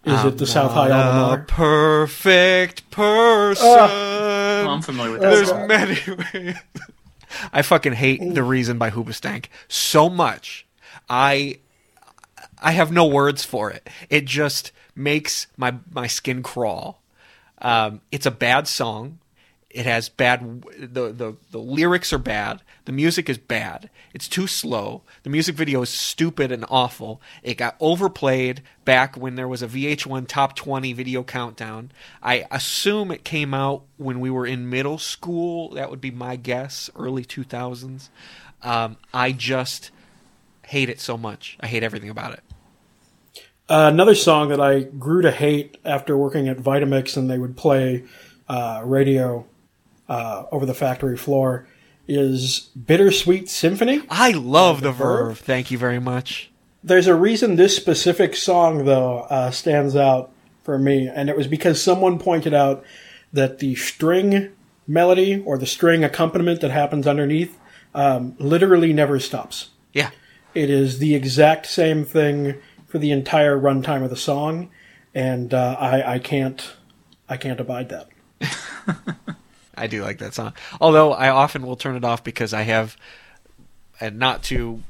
Is I'm it the South High Alma a perfect person. Oh, I'm familiar with that. There's song. many ways. I fucking hate the reason by Hoobastank so much. I I have no words for it. It just makes my my skin crawl. Um, it's a bad song. It has bad. The, the the lyrics are bad. The music is bad. It's too slow. The music video is stupid and awful. It got overplayed back when there was a VH1 Top 20 video countdown. I assume it came out when we were in middle school. That would be my guess. Early 2000s. Um, I just hate it so much. I hate everything about it. Uh, another song that I grew to hate after working at Vitamix and they would play uh, radio uh, over the factory floor is Bittersweet Symphony. I love the, the Verve? verve. Thank you very much. There's a reason this specific song, though, uh, stands out for me, and it was because someone pointed out that the string melody or the string accompaniment that happens underneath um, literally never stops. Yeah. It is the exact same thing for the entire runtime of the song, and uh, I, I can't, I can't abide that. I do like that song. Although I often will turn it off because I have, and not to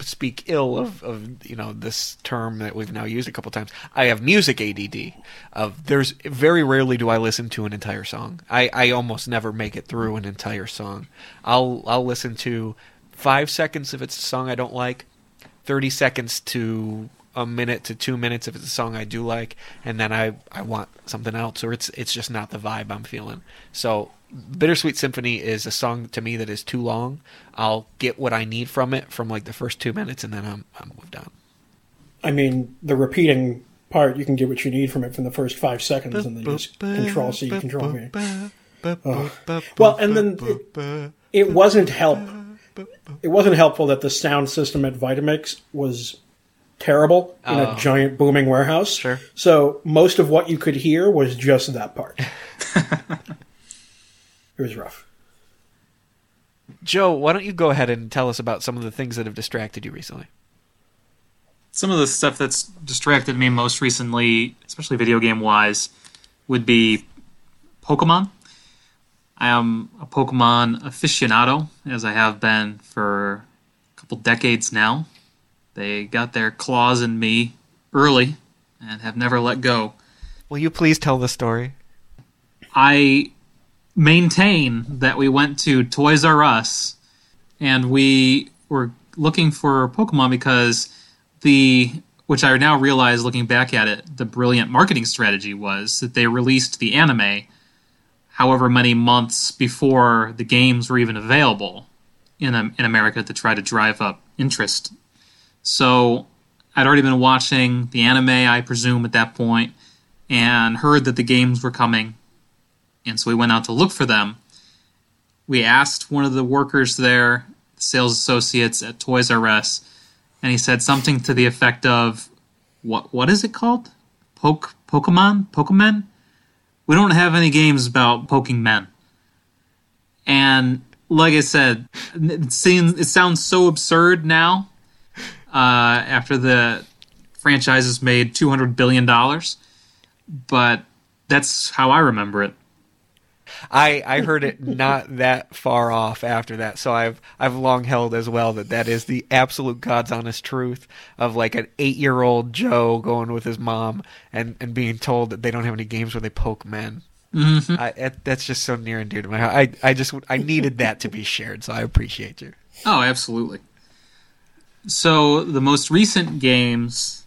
speak ill of, of you know this term that we've now used a couple times. I have music ADD. Of there's very rarely do I listen to an entire song. I, I almost never make it through an entire song. I'll I'll listen to five seconds if it's a song I don't like, thirty seconds to a minute to two minutes if it's a song I do like, and then I, I want something else, or it's it's just not the vibe I'm feeling. So, Bittersweet Symphony is a song to me that is too long. I'll get what I need from it from like the first two minutes, and then I'm I'm moved on. I mean, the repeating part, you can get what you need from it from the first five seconds, and then you just control C, control V. Well, and then it, it wasn't help. It wasn't helpful that the sound system at Vitamix was terrible in a Oh. giant booming warehouse. Sure. So most of what you could hear was just that part. it was rough. Joe, why don't you go ahead and tell us about some of the things that have distracted you recently? Some of the stuff that's distracted me most recently, especially video game wise, would be Pokemon. I am a Pokemon aficionado, as I have been for a couple decades now. They got their claws in me early and have never let go. Will you please tell the story? I maintain that we went to Toys R Us and we were looking for Pokemon because the which I now realize looking back at it, the brilliant marketing strategy was that they released the anime however many months before the games were even available in in America to try to drive up interest. So I'd already been watching the anime, I presume, at that point, and heard that the games were coming and so we went out to look for them. We asked one of the workers there, the sales associates at Toys R Us, and he said something to the effect of, "What what is it called? Poke Pokemon Pokemon? We don't have any games about poking men." And like I said, it seems it sounds so absurd now. Uh, after the franchise has made two hundred billion dollars, but that's how I remember it. I, I heard it not that far off after that, so I've I've long held as well that that is the absolute God's honest truth of like an eight year old Joe going with his mom and, and being told that they don't have any games where they poke men. Mm-hmm. I, it, that's just so near and dear to my heart. I I just I needed that to be shared, so I appreciate you. Oh, absolutely. So the most recent games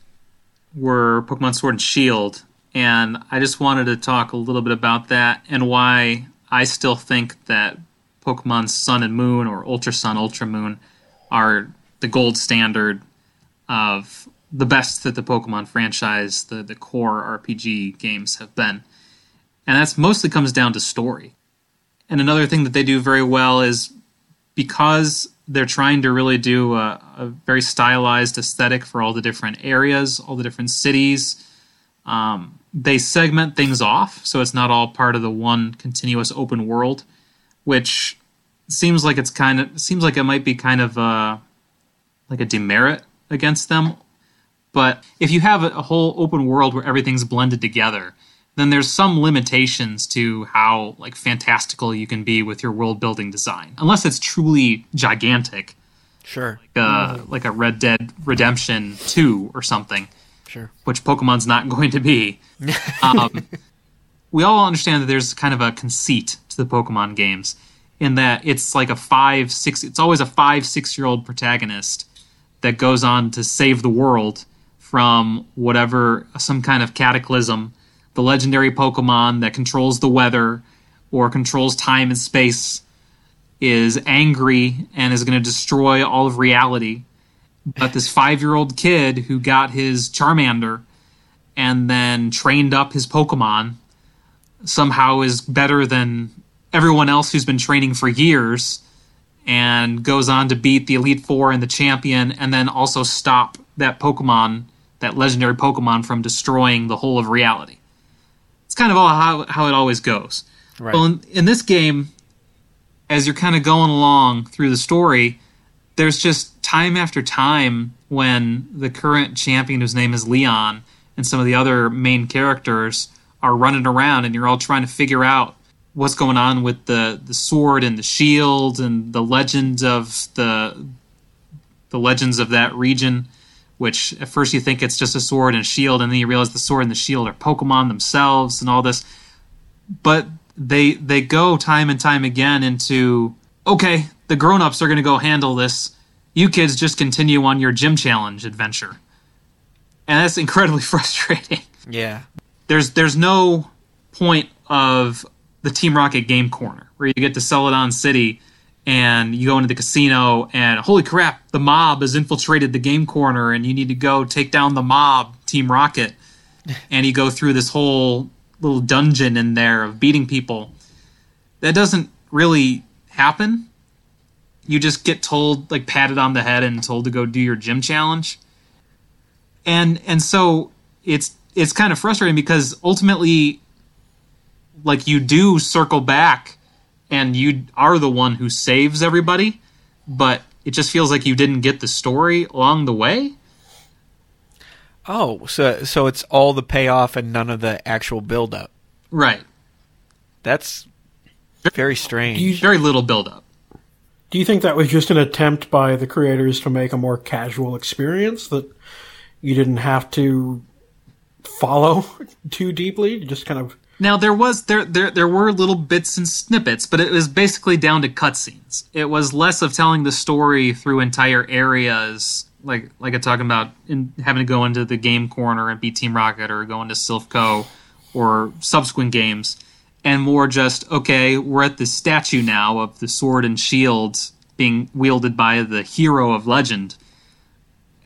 were Pokemon Sword and Shield, and I just wanted to talk a little bit about that and why I still think that Pokemon Sun and Moon or Ultra Sun, Ultra Moon are the gold standard of the best that the Pokemon franchise, the, the core RPG games have been. And that's mostly comes down to story. And another thing that they do very well is because they're trying to really do a, a very stylized aesthetic for all the different areas, all the different cities. Um, they segment things off, so it's not all part of the one continuous open world, which seems like it's kind of seems like it might be kind of uh, like a demerit against them. But if you have a, a whole open world where everything's blended together, then there's some limitations to how like fantastical you can be with your world building design, unless it's truly gigantic, Sure. uh, Mm-hmm. like a Red Dead Redemption Two or something, Sure. which Pokemon's not going to be. Um, we all understand that there's kind of a conceit to the Pokemon games, in that it's like a five, six. It's always a five, six year old protagonist that goes on to save the world from whatever some kind of cataclysm. The legendary Pokemon that controls the weather or controls time and space is angry and is going to destroy all of reality. But this five year old kid who got his Charmander and then trained up his Pokemon somehow is better than everyone else who's been training for years and goes on to beat the Elite Four and the champion and then also stop that Pokemon, that legendary Pokemon, from destroying the whole of reality. It's kind of all how, how it always goes. Right. Well, in, in this game, as you're kind of going along through the story, there's just time after time when the current champion, whose name is Leon, and some of the other main characters are running around, and you're all trying to figure out what's going on with the, the sword and the shield and the legends of the the legends of that region. Which at first you think it's just a sword and a shield, and then you realize the sword and the shield are Pokemon themselves and all this but they they go time and time again into okay the grown-ups are going to go handle this you kids just continue on your gym challenge adventure. And that's incredibly frustrating. Yeah. there's there's no point of the team rocket game corner where you get to celadon city and you go into the casino and holy crap the mob has infiltrated the game corner and you need to go take down the mob team rocket. And you go through this whole little dungeon in there of beating people. That doesn't really happen you just get told like patted on the head and told to go do your gym challenge and and so it's it's kind of frustrating because ultimately like you do circle back and you are the one who saves everybody but it just feels like you didn't get the story along the way Oh, so so it's all the payoff and none of the actual build up. right That's very strange. Very little build up Do you think that was just an attempt by the creators to make a more casual experience that you didn't have to follow too deeply? Just kind of Now there was there there there were little bits and snippets, but it was basically down to cutscenes. It was less of telling the story through entire areas, like like I'm talking about in having to go into the game corner and beat Team Rocket or go into Silph Co or subsequent games, and more just okay, we're at the statue now of the sword and shield being wielded by the hero of legend,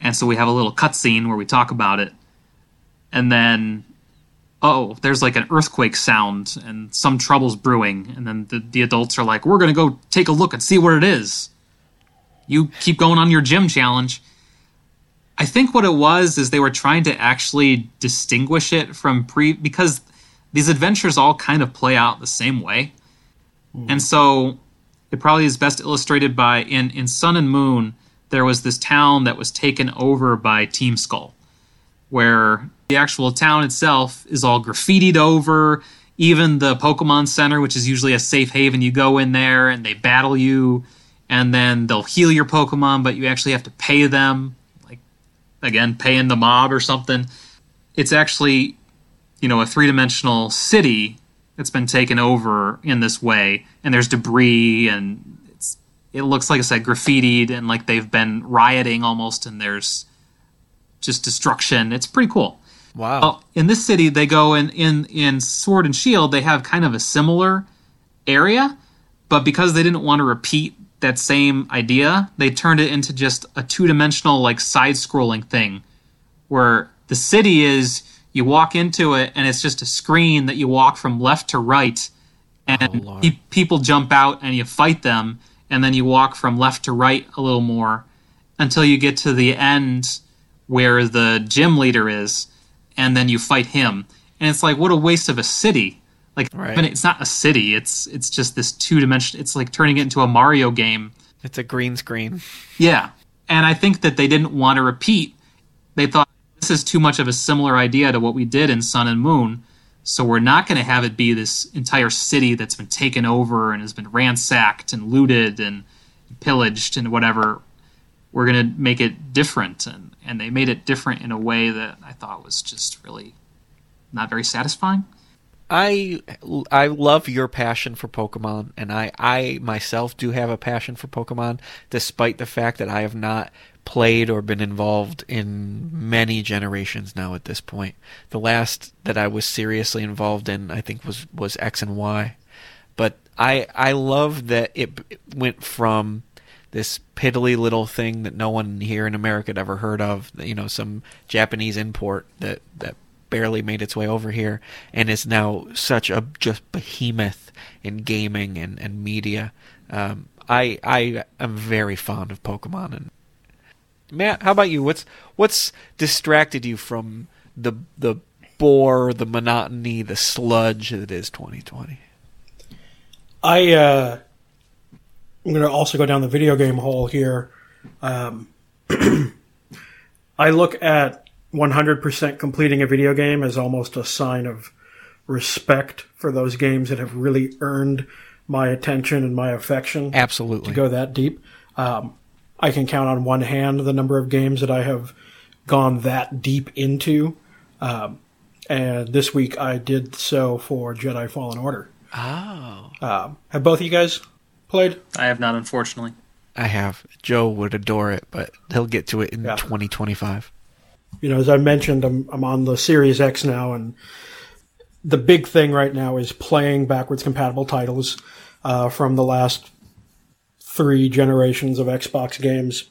and so we have a little cutscene where we talk about it, and then oh, there's like an earthquake sound and some trouble's brewing. And then the, the adults are like, we're going to go take a look and see what it is. You keep going on your gym challenge. I think what it was is they were trying to actually distinguish it from pre, because these adventures all kind of play out the same way. Hmm. And so it probably is best illustrated by in, in Sun and Moon, there was this town that was taken over by Team Skull where the actual town itself is all graffitied over. Even the Pokemon Center, which is usually a safe haven, you go in there and they battle you, and then they'll heal your Pokemon, but you actually have to pay them, like again, paying the mob or something. It's actually, you know, a three dimensional city that's been taken over in this way, and there's debris and it's it looks like I said graffitied and like they've been rioting almost, and there's just destruction. It's pretty cool. wow. Well, in this city, they go in in in Sword and Shield. They have kind of a similar area, but because they didn't want to repeat that same idea, they turned it into just a two dimensional like side scrolling thing, where the city is you walk into it and it's just a screen that you walk from left to right, and oh, Lord. pe- people jump out and you fight them, and then you walk from left to right a little more until you get to the end where the gym leader is, and then you fight him. And it's like, what a waste of a city. Like, Right. It's not a city. It's it's just this two dimension. It's like turning it into a Mario game. It's a green screen. Yeah. And I think that they didn't want to repeat. They thought this is too much of a similar idea to what we did in Sun and Moon. So we're not going to have it be this entire city that's been taken over and has been ransacked and looted and pillaged and whatever. We're going to make it different. And, and they made it different in a way that I thought was just really not very satisfying. I I love your passion for Pokemon, and I I myself do have a passion for Pokemon, despite the fact that I have not played or been involved in many generations now at this point. The last that I was seriously involved in, I think, was was X and Y. But I I love that it went from this piddly little thing that no one here in America had ever heard of, you know, some Japanese import that that barely made its way over here and is now such a just behemoth in gaming and, and media. Um, I I am very fond of Pokemon and Matt, how about you? What's what's distracted you from the the bore, the monotony, the sludge that is 2020? I uh, I'm going to also go down the video game hole here. Um, I look at 100% completing a video game as almost a sign of respect for those games that have really earned my attention and my affection Absolutely. to go that deep. Um, I can count on one hand the number of games that I have gone that deep into. Um, and this week I did so for Jedi Fallen Order. Oh. Um, have both of you guys played? I have not, unfortunately. I have. Joe would adore it, but he'll get to it in Yeah. 2025. You know, as I mentioned, I'm, I'm on the Series X now, and the big thing right now is playing backwards compatible titles uh, from the last three generations of Xbox games.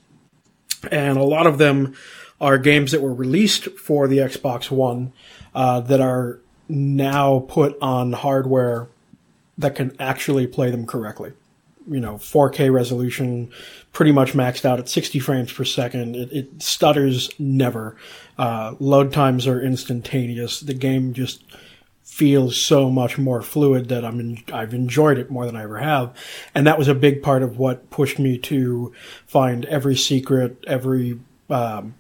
And a lot of them are games that were released for the Xbox One uh, that are now put on hardware that can actually play them correctly. You know, 4K resolution, pretty much maxed out at 60 frames per second. It, it stutters never. Uh, load times are instantaneous. The game just feels so much more fluid that I'm in, I've enjoyed it more than I ever have, and that was a big part of what pushed me to find every secret, every um,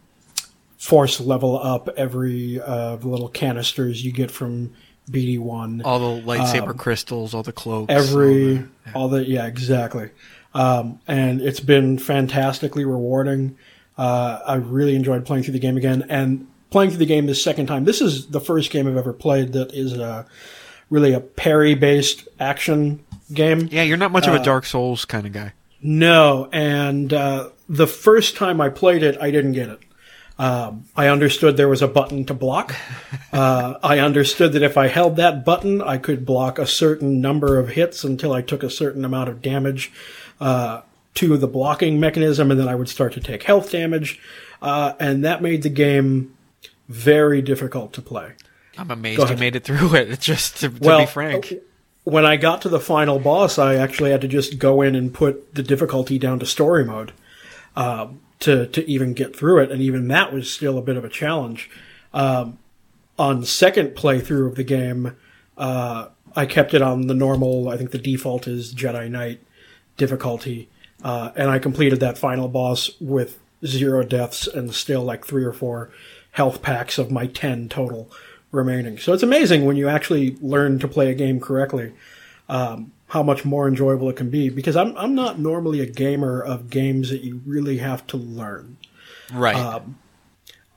force level up, every uh, little canisters you get from BD one. All the lightsaber crystals, all the cloaks. Um, every all the- all the yeah exactly. Um, and it's been fantastically rewarding. Uh, i really enjoyed playing through the game again and playing through the game this second time this is the first game i've ever played that is a really a parry based action game yeah, you're not much of uh, a Dark Souls kind of guy. no, and uh, the first time I played it, I didn't get it. Um, I understood there was a button to block. Uh, I understood that if I held that button, I could block a certain number of hits until I took a certain amount of damage uh, to the blocking mechanism, and then I would start to take health damage. Uh, and that made the game very difficult to play. I'm amazed you made it through it. Just to, to well, be frank, when I got to the final boss, I actually had to just go in and put the difficulty down to story mode um, to to even get through it, and even that was still a bit of a challenge. Um, on second playthrough of the game, uh, I kept it on the normal. I think the default is Jedi Knight difficulty, uh, and I completed that final boss with zero deaths and still like three or four health packs of my ten total remaining. So it's amazing when you actually learn to play a game correctly, um, how much more enjoyable it can be. Because I'm I'm not normally a gamer of games that you really have to learn. right? um,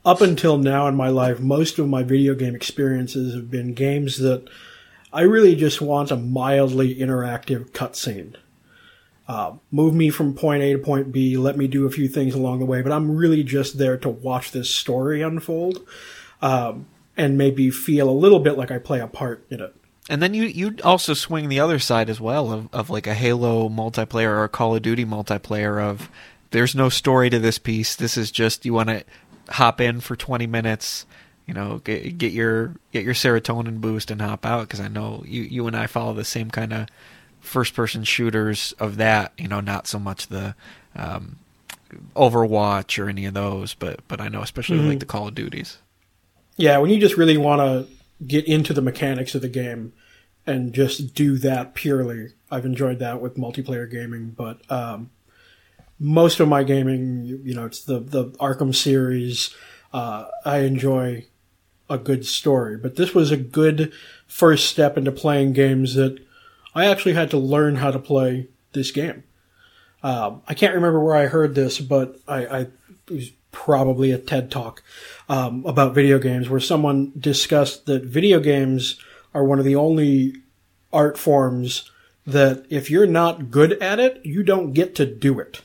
Up until now in my life, most of my video game experiences have been games that I really just want a mildly interactive cutscene. Uh, move me from point A to point B, let me do a few things along the way, but I'm really just there to watch this story unfold um, and maybe feel a little bit like I play a part in it. And then you you also swing the other side as well of, of like a Halo multiplayer or a Call of Duty multiplayer of there's no story to this piece. This is just you want to hop in for 20 minutes you know, get, get your get your serotonin boost and hop out because I know you you and I follow the same kind of first person shooters of that. You know, not so much the um, Overwatch or any of those, but but I know especially Mhm. like the Call of Duties. Yeah, when you just really want to get into the mechanics of the game and just do that purely, I've enjoyed that with multiplayer gaming. But um, most of my gaming, you you know, it's the the Arkham series. Uh, I enjoy a good story, but this was a good first step into playing games that I actually had to learn how to play this game. Um, I can't remember where I heard this, but I, I it was probably a TED talk um, about video games where someone discussed that video games are one of the only art forms that if you're not good at it, you don't get to do it.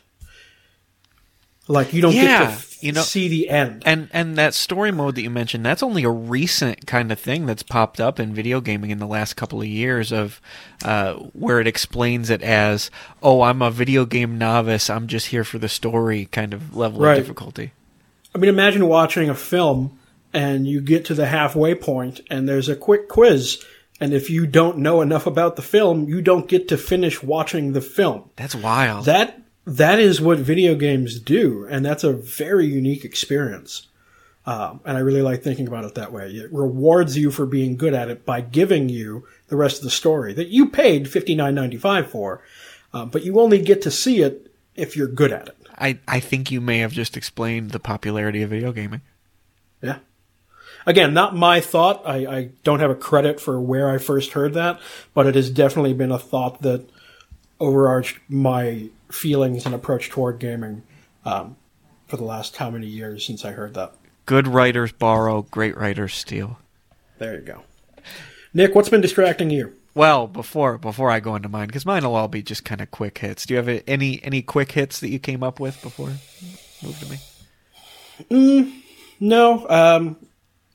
Like you don't get Yeah, to f- you know- see the end. And and that story mode that you mentioned, that's only a recent kind of thing that's popped up in video gaming in the last couple of years of uh, where it explains it as, oh, I'm a video game novice, I'm just here for the story kind of level Right. of difficulty. I mean, imagine watching a film and you get to the halfway point and there's a quick quiz. And if you don't know enough about the film, you don't get to finish watching the film. That's wild. That that is what video games do, and that's a very unique experience. Um, and I really like thinking about it that way. It rewards you for being good at it by giving you the rest of the story that you paid fifty nine ninety five for, uh, but you only get to see it if you're good at it. I, I think you may have just explained the popularity of video gaming. Yeah. Again, not my thought. I, I don't have a credit for where I first heard that, but it has definitely been a thought that overarched my feelings and approach toward gaming um, for the last how many years since I heard that. Good writers borrow, great writers steal. There you go. Nick, what's been distracting you? Well, before before I go into mine, because mine will all be just kind of quick hits. Do you have any any quick hits that you came up with before? Move to me. No, um,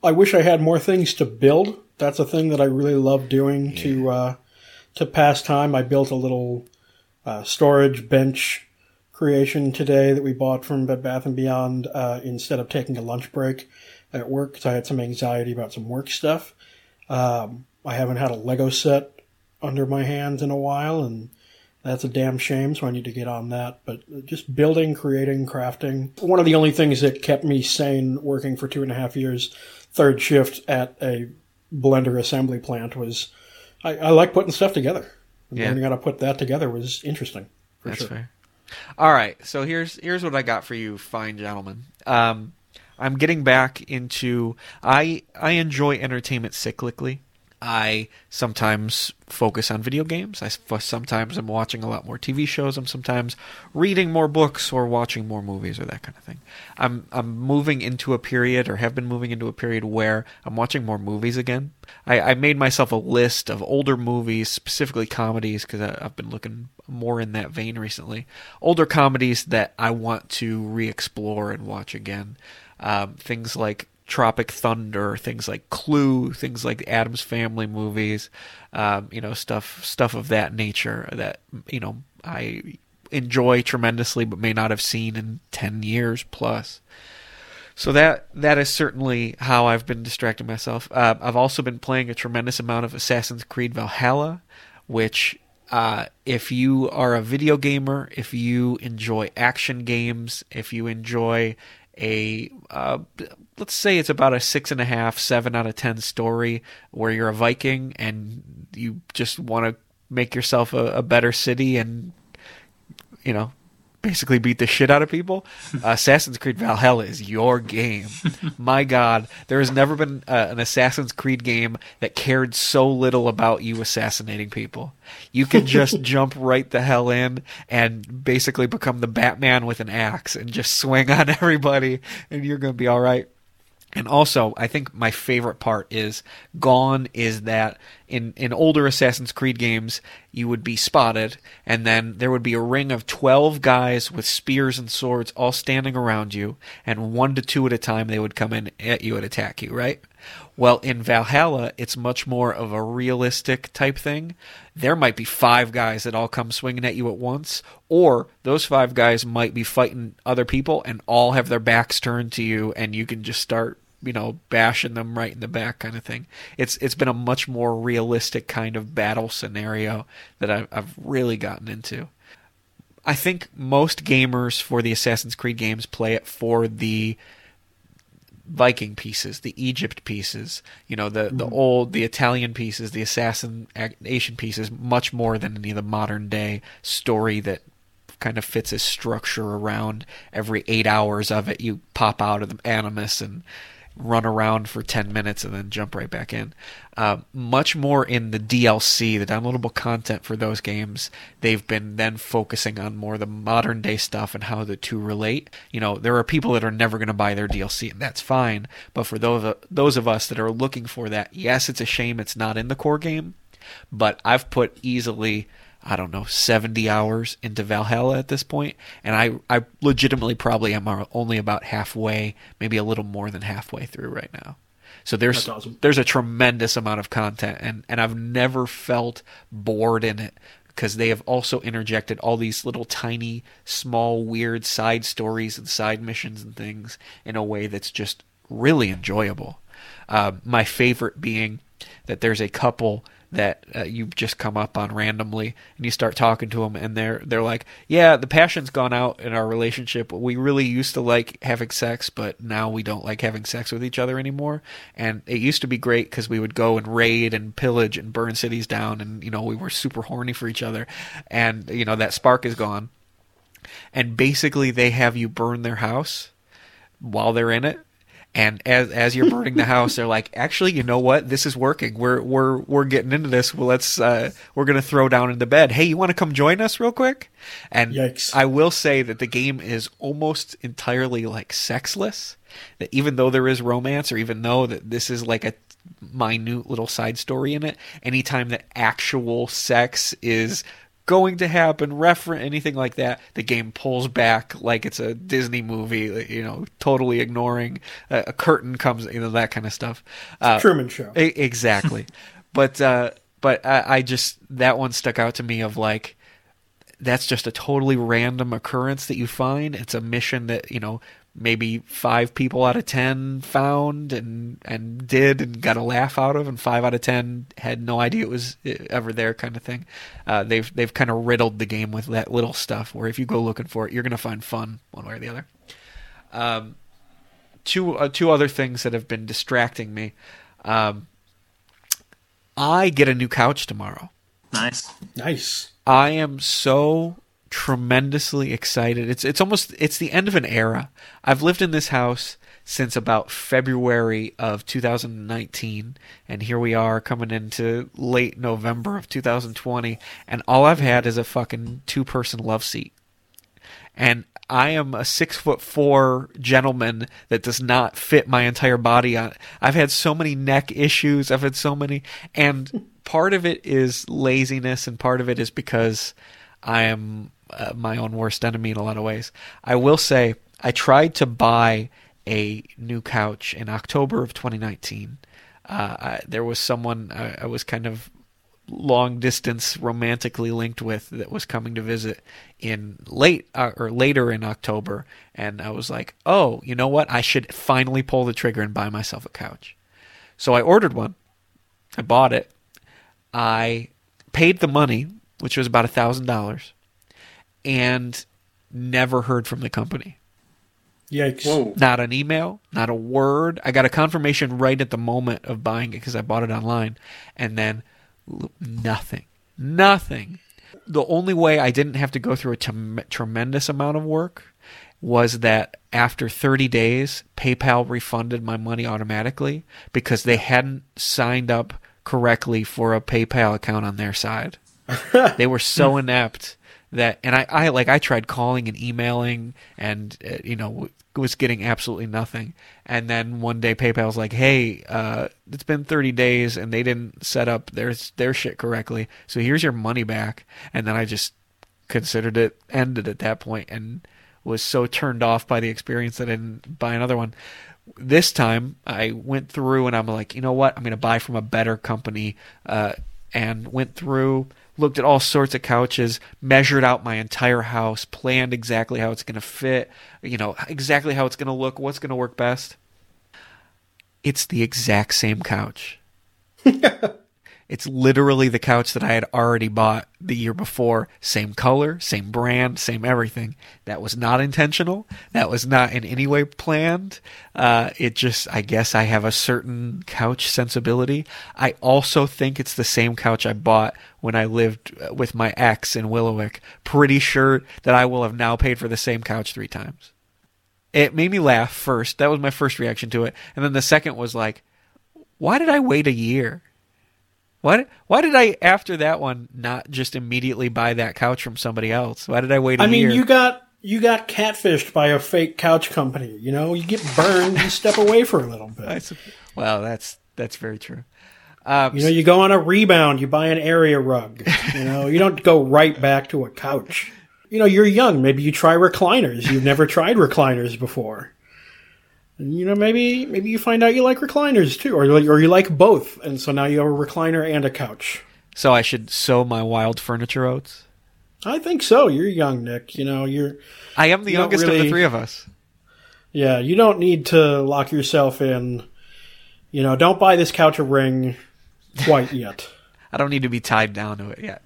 I wish I had more things to build. That's a thing that I really love doing to uh, to pass time. I built a little uh, storage bench creation today that we bought from Bed Bath and Beyond uh, instead of taking a lunch break at work because I had some anxiety about some work stuff. Um, I haven't had a Lego set under my hands in a while, and that's a damn shame. So I need to get on that. But just building, creating, crafting. One of the only things that kept me sane working for two and a half years, third shift at a blender assembly plant was I, I like putting stuff together. Yeah. Learning how to put that together was interesting. For That's sure. fair. All right, so here's here's what I got for you, fine gentlemen. Um, I'm getting back into I I enjoy entertainment cyclically. I sometimes focus on video games. I sometimes I'm watching a lot more TV shows. I'm sometimes reading more books or watching more movies or that kind of thing. I'm I'm moving into a period or have been moving into a period where I'm watching more movies again. I, I made myself a list of older movies, specifically comedies, because I've been looking more in that vein recently. Older comedies that I want to re-explore and watch again. Um, things like Tropic Thunder, things like Clue, things like the Addams Family movies, um, you know, stuff stuff of that nature that you know I enjoy tremendously, but may not have seen in ten years plus. So that that is certainly how I've been distracting myself. Uh, I've also been playing a tremendous amount of Assassin's Creed Valhalla, which uh, if you are a video gamer, if you enjoy action games, if you enjoy a uh, let's say it's about a six and a half, seven out of ten story where you're a Viking and you just want to make yourself a, a better city and you know basically beat the shit out of people. Assassin's Creed Valhalla is your game. My God, there has never been uh, an Assassin's Creed game that cared so little about you assassinating people. You can just jump right the hell in and basically become the Batman with an axe and just swing on everybody, and you're going to be all right. And also, I think my favorite part is gone is that in, in older Assassin's Creed games, you would be spotted, and then there would be a ring of 12 guys with spears and swords all standing around you, and one to two at a time they would come in at you and attack you, right? Well, in Valhalla, it's much more of a realistic type thing. There might be five guys that all come swinging at you at once, or those five guys might be fighting other people and all have their backs turned to you, and you can just start you know, bashing them right in the back kind of thing. It's it's been a much more realistic kind of battle scenario that I've, I've really gotten into. I think most gamers for the Assassin's Creed games play it for the Viking pieces, the Egypt pieces, you know, the the mm-hmm. old the Italian pieces, the assassination pieces, much more than any of the modern day story that kind of fits a structure around every eight hours of it. You pop out of the Animus and run around for 10 minutes and then jump right back in. Uh, much more in the DLC, the downloadable content for those games, they've been then focusing on more the modern day stuff and how the two relate. You know, there are people that are never going to buy their DLC, and that's fine. But for those those of us that are looking for that, yes, it's a shame it's not in the core game. But I've put easily I don't know, 70 hours into Valhalla at this point, and I, I legitimately probably am only about halfway, maybe a little more than halfway through right now. So there's awesome. there's a tremendous amount of content, and, and I've never felt bored in it because they have also interjected all these little tiny, small, weird side stories and side missions and things in a way that's just really enjoyable. Uh, my favorite being that there's a couple that uh, you've just come up on randomly and you start talking to them and they're they're like yeah the passion's gone out in our relationship. We really used to like having sex but now we don't like having sex with each other anymore. And it used to be great because we would go and raid and pillage and burn cities down and you know we were super horny for each other. And you know that spark is gone. And basically they have you burn their house while they're in it and as as you're burning the house, they're like, actually, you know what? This is working. We're we're we're getting into this. Well, let's uh, we're gonna throw down in the bed. Hey, you want to come join us real quick? And Yikes. I will say that the game is almost entirely like sexless. That even though there is romance, or even though that this is like a minute little side story in it, anytime that actual sex is going to happen, reference anything like that, the game pulls back like it's a Disney movie, you know, totally ignoring a, a curtain comes, you know, that kind of stuff. Uh, Truman Show. I- exactly. but uh, but I, I just that one stuck out to me of like that's just a totally random occurrence that you find. It's a mission that you know maybe five people out of ten found and and did and got a laugh out of, and five out of ten had no idea it was uh, ever there, kind of thing. Uh, they've they've kind of riddled the game with that little stuff where if you go looking for it, you're gonna find fun one way or the other. Um, two uh, two other things that have been distracting me. Um, I get a new couch tomorrow. Nice. Nice. I am so tremendously excited. It's it's almost it's the end of an era. I've lived in this house since about February of 2019 and here we are coming into late November of 2020 and all I've had is a fucking two person love seat. And I am a six foot four gentleman that does not fit my entire body on. I've had so many neck issues. I've had so many, and part of it is laziness, and part of it is because I am uh, my own worst enemy in a lot of ways. I will say I tried to buy a new couch in October of 2019. Uh, I, there was someone I, I was kind of long distance romantically linked with that was coming to visit in late uh, or later in October and I was like, "Oh, you know what? I should finally pull the trigger and buy myself a couch." So I ordered one. I bought it. I paid the money, which was about a $1,000, and never heard from the company. Yikes. Whoa. Not an email, not a word. I got a confirmation right at the moment of buying it because I bought it online, and then nothing, nothing. The only way I didn't have to go through a tem- tremendous amount of work was that after 30 days, PayPal refunded my money automatically because they hadn't signed up correctly for a PayPal account on their side. they were so inept that and I, I like I tried calling and emailing and uh, you know was getting absolutely nothing and then one day PayPal's like hey uh, it's been 30 days and they didn't set up their their shit correctly so here's your money back and then I just considered it ended at that point and was so turned off by the experience that I didn't buy another one this time I went through and I'm like, you know what? I'm to buy from a better company. Uh, and went through, looked at all sorts of couches, measured out my entire house, planned exactly how it's going to fit, you know, exactly how it's going to look, what's going to work best. It's the exact same couch. it's literally the couch that I had already bought the year before. Same color, same brand, same everything. That was not intentional. That was not in any way planned. Uh, it just, I guess I have a certain couch sensibility. I also think it's the same couch I bought when I lived with my ex in Willowick. Pretty sure that I will have now paid for the same couch three times. It made me laugh first. That was my first reaction to it. And then the second was like, why did I wait a year? Why, why did I, after that one, not just immediately buy that couch from somebody else? Why did I wait a I mean, year? you got you got catfished by a fake couch company. You know, you get burned, you step away for a little bit. Well, that's that's very true. Um, You know, you go on a rebound, you buy an area rug. You know, you don't go right back to a couch. You know, you're young. Maybe you try recliners. You've never tried recliners before. You know, maybe maybe you find out you like recliners too, or or you like both, and so now you have a recliner and a couch. so I should sow my wild furniture oats. I think so. You're young, Nick. You know, you're I am the You youngest of the three of us. yeah. You don't need to lock yourself in. You know, don't buy this couch a ring quite yet. I don't need to be tied down to it yet.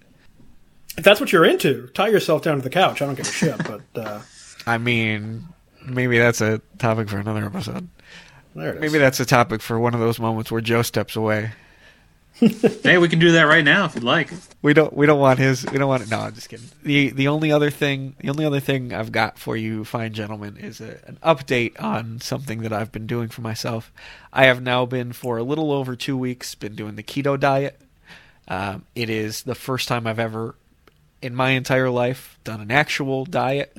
If that's what you're into, tie yourself down to the couch. I don't give a shit. But uh, I mean, maybe that's a topic for another episode. there it is. Maybe that's a topic for one of those moments where Joe steps away. Hey, we can do that right now if you'd like. We don't. We don't want his. We don't want. it. No, I'm just kidding. the The only other thing. The only other thing I've got for you, fine gentlemen, is a, an update on something that I've been doing for myself. I have now been for a little over two weeks been doing the keto diet. Um, it is the first time I've ever, in my entire life, done an actual diet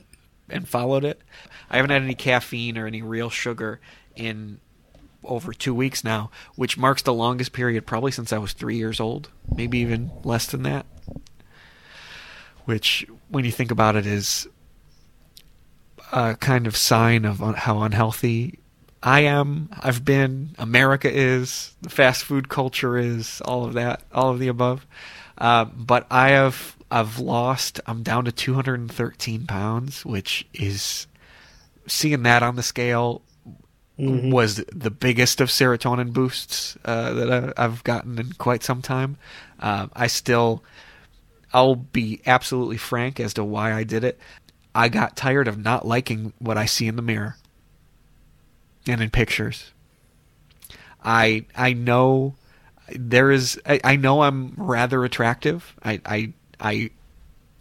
and followed it. I haven't had any caffeine or any real sugar in over two weeks now, which marks the longest period probably since I was three years old, maybe even less than that. Which, when you think about it, is a kind of sign of how unhealthy I am, I've been, America is, the fast food culture is, all of that, all of the above. Uh, but I have, I've lost, I'm down to 213 pounds, which is seeing that on the scale was the biggest of serotonin boosts uh, that I, I've gotten in quite some time. Uh, I still, I'll be absolutely frank as to why I did it. I got tired of not liking what I see in the mirror and in pictures. I I know there is I, I know I'm rather attractive. I I I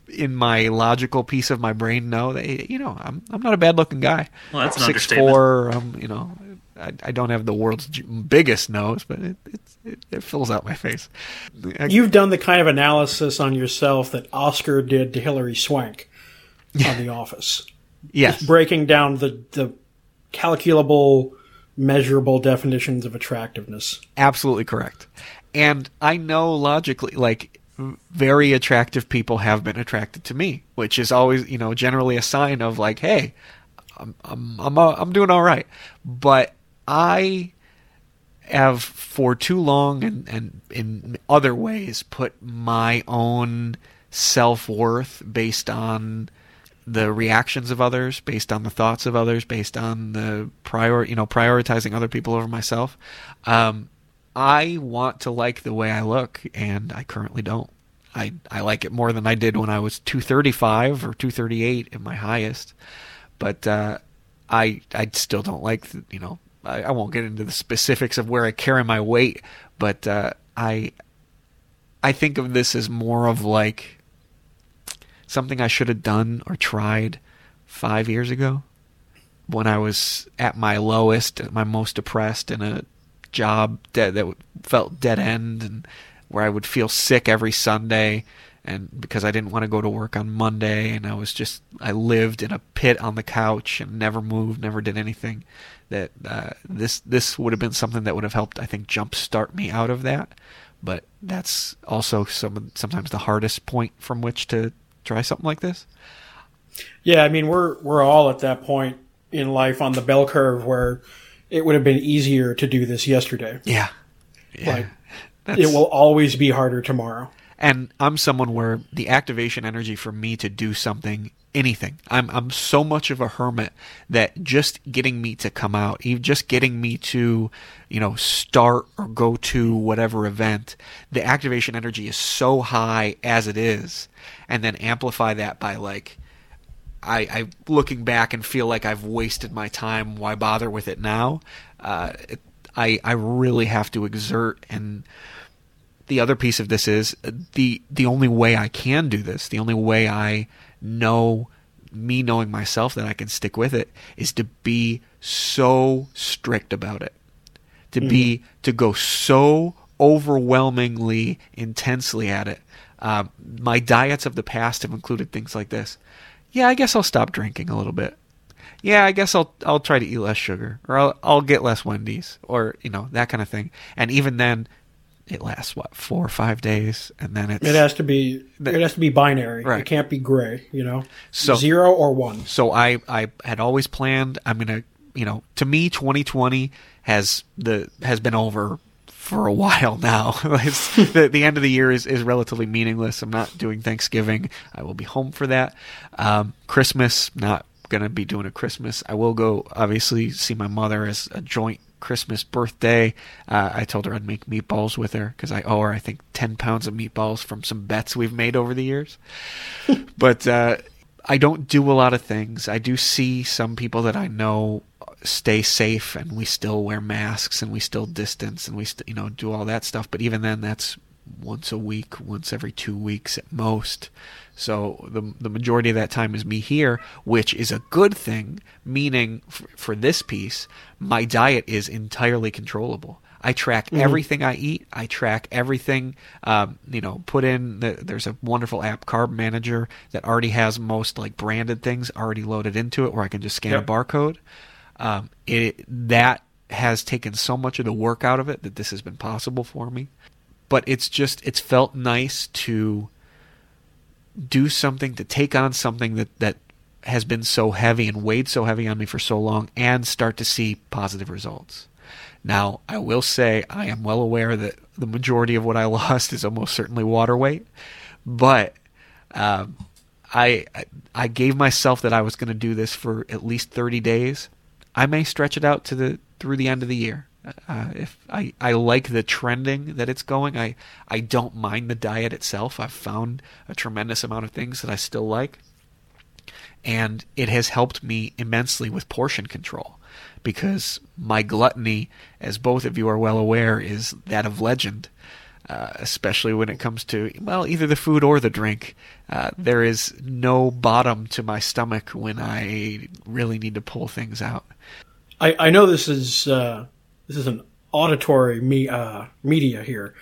in my logical piece of my brain know that you know I'm I'm not a bad looking guy. Well, that's an Six understatement. four. Um, you know, I, I don't have the world's biggest nose, but it it's, it, it fills out my face. I- You've done the kind of analysis on yourself that Oscar did to Hilary Swank on The Office, yes, breaking down the the calculable, measurable definitions of attractiveness. absolutely correct. And I know logically, like very attractive people have been attracted to me, which is always, you know, generally a sign of like, hey, I'm I'm I'm, uh, I'm doing all right. But I have for too long and and in other ways put my own self worth based on the reactions of others, based on the thoughts of others, based on the prior, you know, prioritizing other people over myself. Um, I want to like the way I look, and I currently don't. I I like it more than I did when I was 235 or 238 at my highest, but uh, I I still don't like the, you know I, I won't get into the specifics of where I carry my weight, but uh, I I think of this as more of like something I should have done or tried five years ago when I was at my lowest, my most depressed, in a job that that felt dead end, and where I would feel sick every Sunday, and because I didn't want to go to work on Monday, and I was just I lived in a pit on the couch and never moved, never did anything. That uh, this this would have been something that would have helped, I think, jumpstart me out of that. But that's also some sometimes the hardest point from which to try something like this. Yeah, I mean we're we're all at that point in life on the bell curve where it would have been easier to do this yesterday. Yeah, yeah. Like That's- it will always be harder tomorrow. And I'm someone where the activation energy for me to do something, anything, I'm I'm so much of a hermit that just getting me to come out, even just getting me to, you know, start or go to whatever event, the activation energy is so high as it is, and then amplify that by like I, I looking back and feel like I've wasted my time. Why bother with it now? Uh, it, I I really have to exert and the other piece of this is the the only way I can do this, the only way I know me knowing myself that I can stick with it is to be so strict about it. To mm-hmm. be to go so overwhelmingly intensely at it. Uh, my diets of the past have included things like this. Yeah, I guess I'll stop drinking a little bit. Yeah, I guess I'll I'll try to eat less sugar, or I'll I'll get less Wendy's, or you know that kind of thing. And even then, it lasts what four or five days, and then it's it has to be it has to be binary. Right. It can't be gray. You know, so zero or one. So I I had always planned. I'm gonna you know to me 2020 has the has been over for a while now. the, the end of the year is, is relatively meaningless. I'm not doing Thanksgiving. I will be home for that. Um, Christmas, not going to be doing a Christmas. I will go, obviously, see my mother as a joint Christmas birthday. Uh, I told her I'd make meatballs with her because I owe her, I think, 10 pounds of meatballs from some bets we've made over the years. but uh, I don't do a lot of things. I do see some people that I know stay safe and we still wear masks and we still distance and we st- you know do all that stuff but even then that's once a week once every 2 weeks at most so the the majority of that time is me here, which is a good thing, meaning f- for this piece, my diet is entirely controllable. I track mm-hmm. everything I eat. I track everything. Um, you know, put in. The, there's a wonderful app, Carb Manager, that already has most like branded things already loaded into it, where I can just scan yep. a barcode. Um, it that has taken so much of the work out of it that this has been possible for me. But it's just it's felt nice to do something, to take on something that, that has been so heavy and weighed so heavy on me for so long and start to see positive results. Now, I will say I am well aware that the majority of what I lost is almost certainly water weight, but um, I I gave myself that I was going to do this for at least 30 days. I may stretch it out to the through the end of the year. Uh, if I, I like the trending that it's going, I I don't mind the diet itself. I've found a tremendous amount of things that I still like, and it has helped me immensely with portion control because my gluttony, as both of you are well aware, is that of legend. Uh, especially when it comes to well either the food or the drink uh, there is no bottom to my stomach when i really need to pull things out i, I know this is uh, this is an auditory me, uh, media here,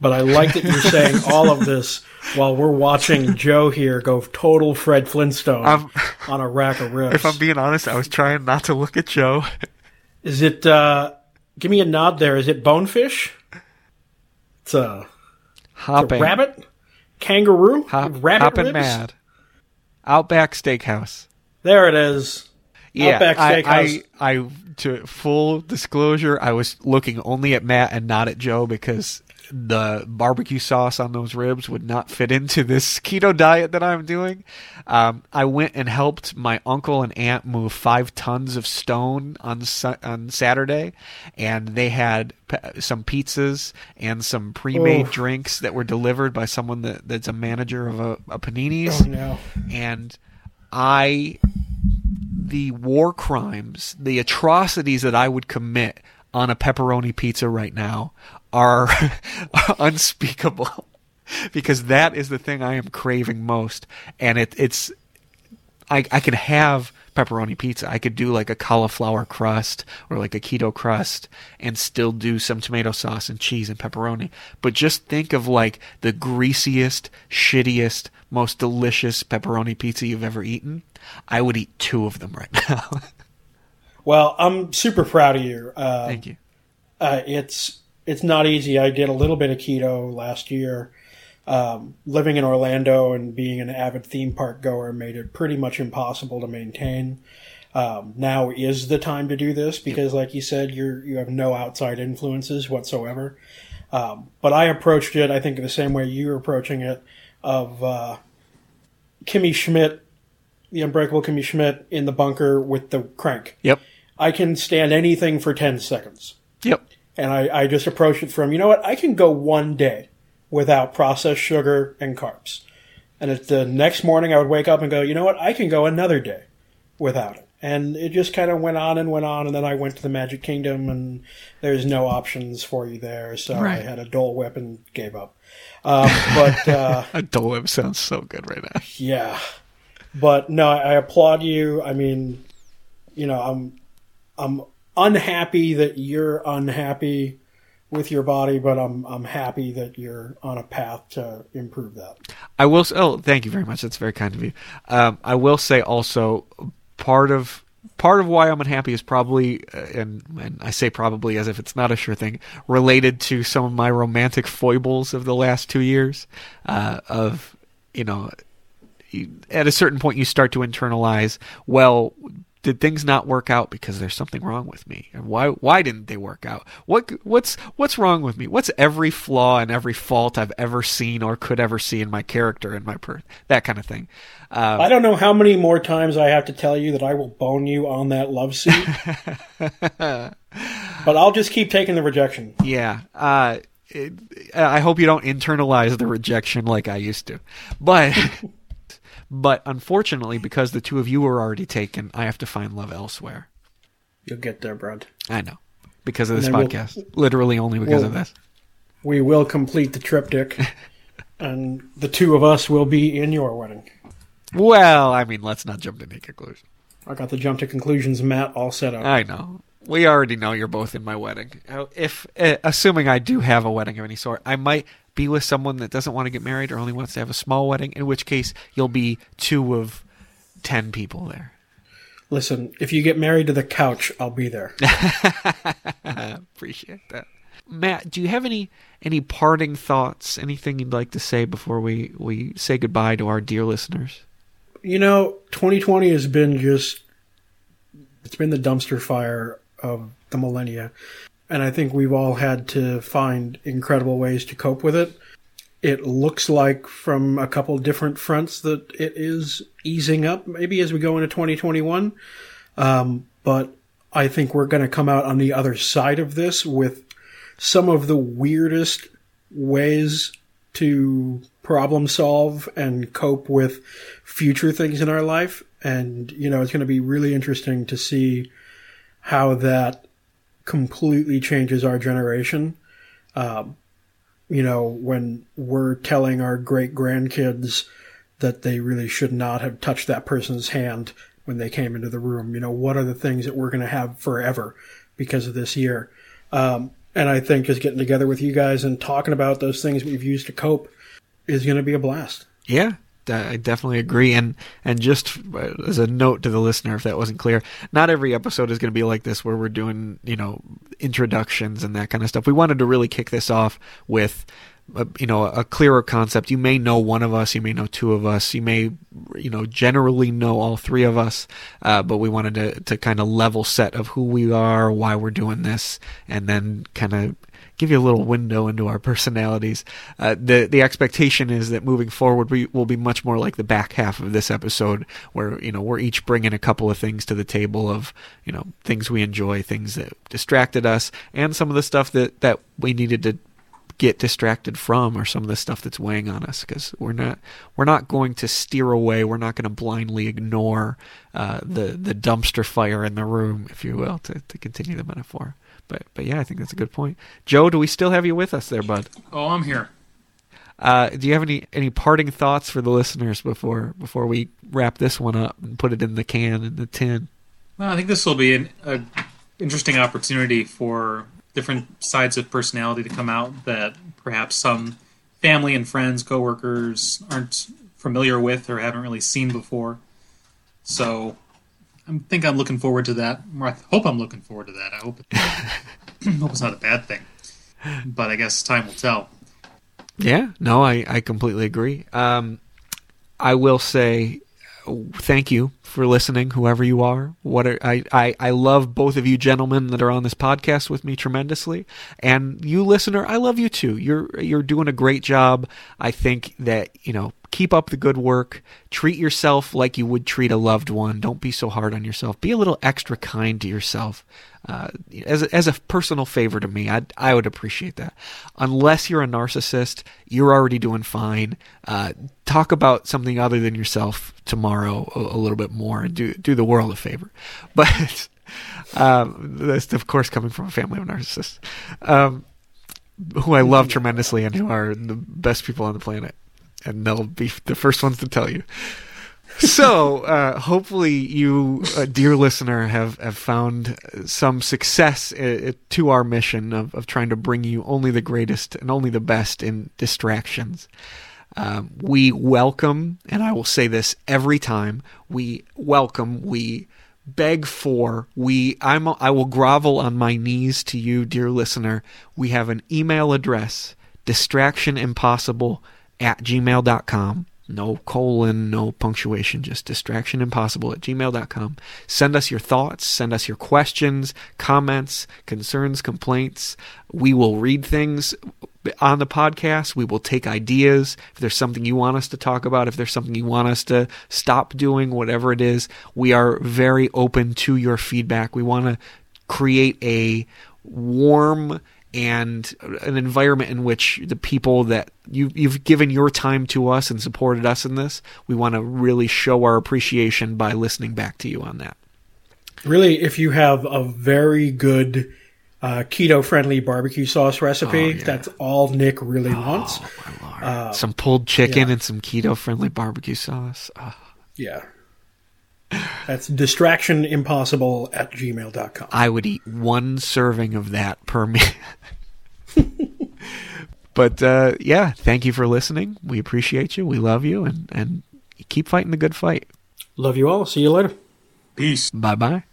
but I like that you're saying all of this while we're watching Joe here go total Fred Flintstone um, on a rack of ribs. If I'm being honest, I was trying not to look at Joe. Is it? Uh, give me a nod there. Is it bonefish? It's a, Hopping. It's a rabbit, kangaroo, Hop, rabbit hopping ribs? mad. Outback Steakhouse. There it is. Yeah. I, I, I to full disclosure, I was looking only at Matt and not at Joe because the barbecue sauce on those ribs would not fit into this keto diet that I'm doing. Um, I went and helped my uncle and aunt move five tons of stone on on Saturday, and they had p- some pizzas and some pre-made oh. drinks that were delivered by someone that, that's a manager of a, a Panini's. Oh, no. And I the war crimes, the atrocities that I would commit on a pepperoni pizza right now are unspeakable because that is the thing I am craving most and it, it's I, I could have pepperoni pizza. I could do like a cauliflower crust or like a keto crust and still do some tomato sauce and cheese and pepperoni. But just think of like the greasiest, shittiest, most delicious pepperoni pizza you've ever eaten. I would eat two of them right now. well, I'm super proud of you. Uh, Thank you. Uh, it's it's not easy. I did a little bit of keto last year. Um, living in Orlando and being an avid theme park goer made it pretty much impossible to maintain. Um, now is the time to do this because, like you said, you're you have no outside influences whatsoever. Um, but I approached it, I think, the same way you're approaching it, of uh, Kimmy Schmidt, the unbreakable Kimmy Schmidt, in the bunker with the crank. Yep. I can stand anything for 10 seconds. Yep. And I, I just approached it from, you know what, I can go one day without processed sugar and carbs. And at the next morning, I would wake up and go, you know what, I can go another day without it. And it just kind of went on and went on. And then I went to the Magic Kingdom, and there's no options for you there. So Right. I had a Dole Whip and gave up. Um, but uh, A Dole Whip sounds so good right now. yeah, but no, I applaud you. I mean, you know, I'm I'm unhappy that you're unhappy with your body, but I'm I'm happy that you're on a path to improve that. I will. Oh, thank you very much. That's very kind of you. Um, I will say also part of part of why I'm unhappy is probably, uh, and and I say probably as if it's not a sure thing, related to some of my romantic foibles of the last two years. Uh, of you know, at a certain point you start to internalize. Well, did things not work out because there's something wrong with me? And why why didn't they work out? What what's what's wrong with me? What's every flaw and every fault I've ever seen or could ever see in my character and my per that kind of thing. Uh, I don't know how many more times I have to tell you that I will bone you on that love seat, but I'll just keep taking the rejection. yeah. Uh, it, I hope you don't internalize the rejection like I used to, but. But unfortunately, because the two of you were already taken, I have to find love elsewhere. You'll get there, Brent. I know. Because of this then we'll- podcast. Literally only because of we'll- this. We will complete the triptych, and the two of us will be in your wedding. Well, I mean, let's not jump to any conclusions. I got the jump to conclusions mat, all set up. I know. We already know you're both in my wedding. If uh, assuming I do have a wedding of any sort, I might be with someone that doesn't want to get married or only wants to have a small wedding. In which case, you'll be two of ten people there. Listen, if you get married to the couch, I'll be there. Appreciate that. Matt, do you have any any parting thoughts? Anything you'd like to say before we we say goodbye to our dear listeners? you know, 2020 has been just, it's been the dumpster fire of the millennia. And I think we've all had to find incredible ways to cope with it. It looks like from a couple different fronts that it is easing up maybe as we go into 2021. Um, but I think we're going to come out on the other side of this with some of the weirdest ways to problem solve and cope with future things in our life. And, you know, it's going to be really interesting to see how that completely changes our generation. Um, you know, when we're telling our great grandkids that they really should not have touched that person's hand when they came into the room, you know, what are the things that we're going to have forever because of this year? Um, and I think just getting together with you guys and talking about those things we've used to cope is going to be a blast. Yeah, I definitely agree. And and just uh, as a note to the listener, if that wasn't clear, not every episode is going to be like this, where we're doing you know introductions and that kind of stuff. We wanted to really kick this off with. A, you know a clearer concept you may know one of us you may know two of us you may you know generally know all three of us uh, but we wanted to, to kind of level set of who we are why we're doing this and then kind of give you a little window into our personalities. Uh, the the expectation is that moving forward, we will be much more like the back half of this episode, where you know we're each bringing a couple of things to the table of you know things we enjoy, things that distracted us, and some of the stuff that that we needed to get distracted from or some of the stuff that's weighing on us because we're not we're not going to steer away we're not going to blindly ignore uh, the the dumpster fire in the room if you will to, to continue the metaphor but but yeah I think that's a good point Joe do we still have you with us there bud Oh, I'm here. uh, do you have any any parting thoughts for the listeners before before we wrap this one up and put it in the can in the tin Well, I think this will be an a interesting opportunity for different sides of personality to come out that perhaps some family and friends, coworkers aren't familiar with or haven't really seen before. So, I think I'm looking forward to that. Or I hope I'm looking forward to that. I hope, it, hope it's not a bad thing. But I guess time will tell. Yeah, no, I, I completely agree. Um, I will say thank you for listening, whoever you are. What are, I, I I love both of you gentlemen that are on this podcast with me tremendously, and you listener, I love you too. You're you're doing a great job. I think that you know keep up the good work. Treat yourself like you would treat a loved one. Don't be so hard on yourself. Be a little extra kind to yourself. Uh, as a, as a personal favor to me, I I would appreciate that. Unless you're a narcissist, you're already doing fine. Uh, talk about something other than yourself tomorrow a, a, little bit more and do do the world a favor. But um, that's of course coming from a family of narcissists, um, who I love tremendously and who are the best people on the planet, and they'll be the first ones to tell you so uh, hopefully you, uh, dear listener, have, have found some success uh, to our mission of, of trying to bring you only the greatest and only the best in distractions. Um, we welcome, and I will say this every time: we welcome, we beg for, we I'm I will grovel on my knees to you, dear listener. We have an email address: distractionimpossible at gmail.com no colon, no punctuation, just distraction impossible at gmail.com. Send us your thoughts, send us your questions, comments, concerns, complaints. We will read things on the podcast. We will take ideas. If there's something you want us to talk about, if there's something you want us to stop doing, whatever it is, we are very open to your feedback. We want to create a warm, and an environment in which the people that you, you've given your time to us and supported us in this, we want to really show our appreciation by listening back to you on that. Really, if you have a very good uh, keto friendly barbecue sauce recipe, oh, yeah. that's all Nick really oh, wants. Uh, some pulled chicken yeah. and some keto friendly barbecue sauce. Oh. Yeah. That's distraction impossible at gmail.com. I would eat one serving of that per meal. but uh, yeah, thank you for listening. We appreciate you. We love you, and and keep fighting the good fight. Love you all. See you later. Peace. Bye bye.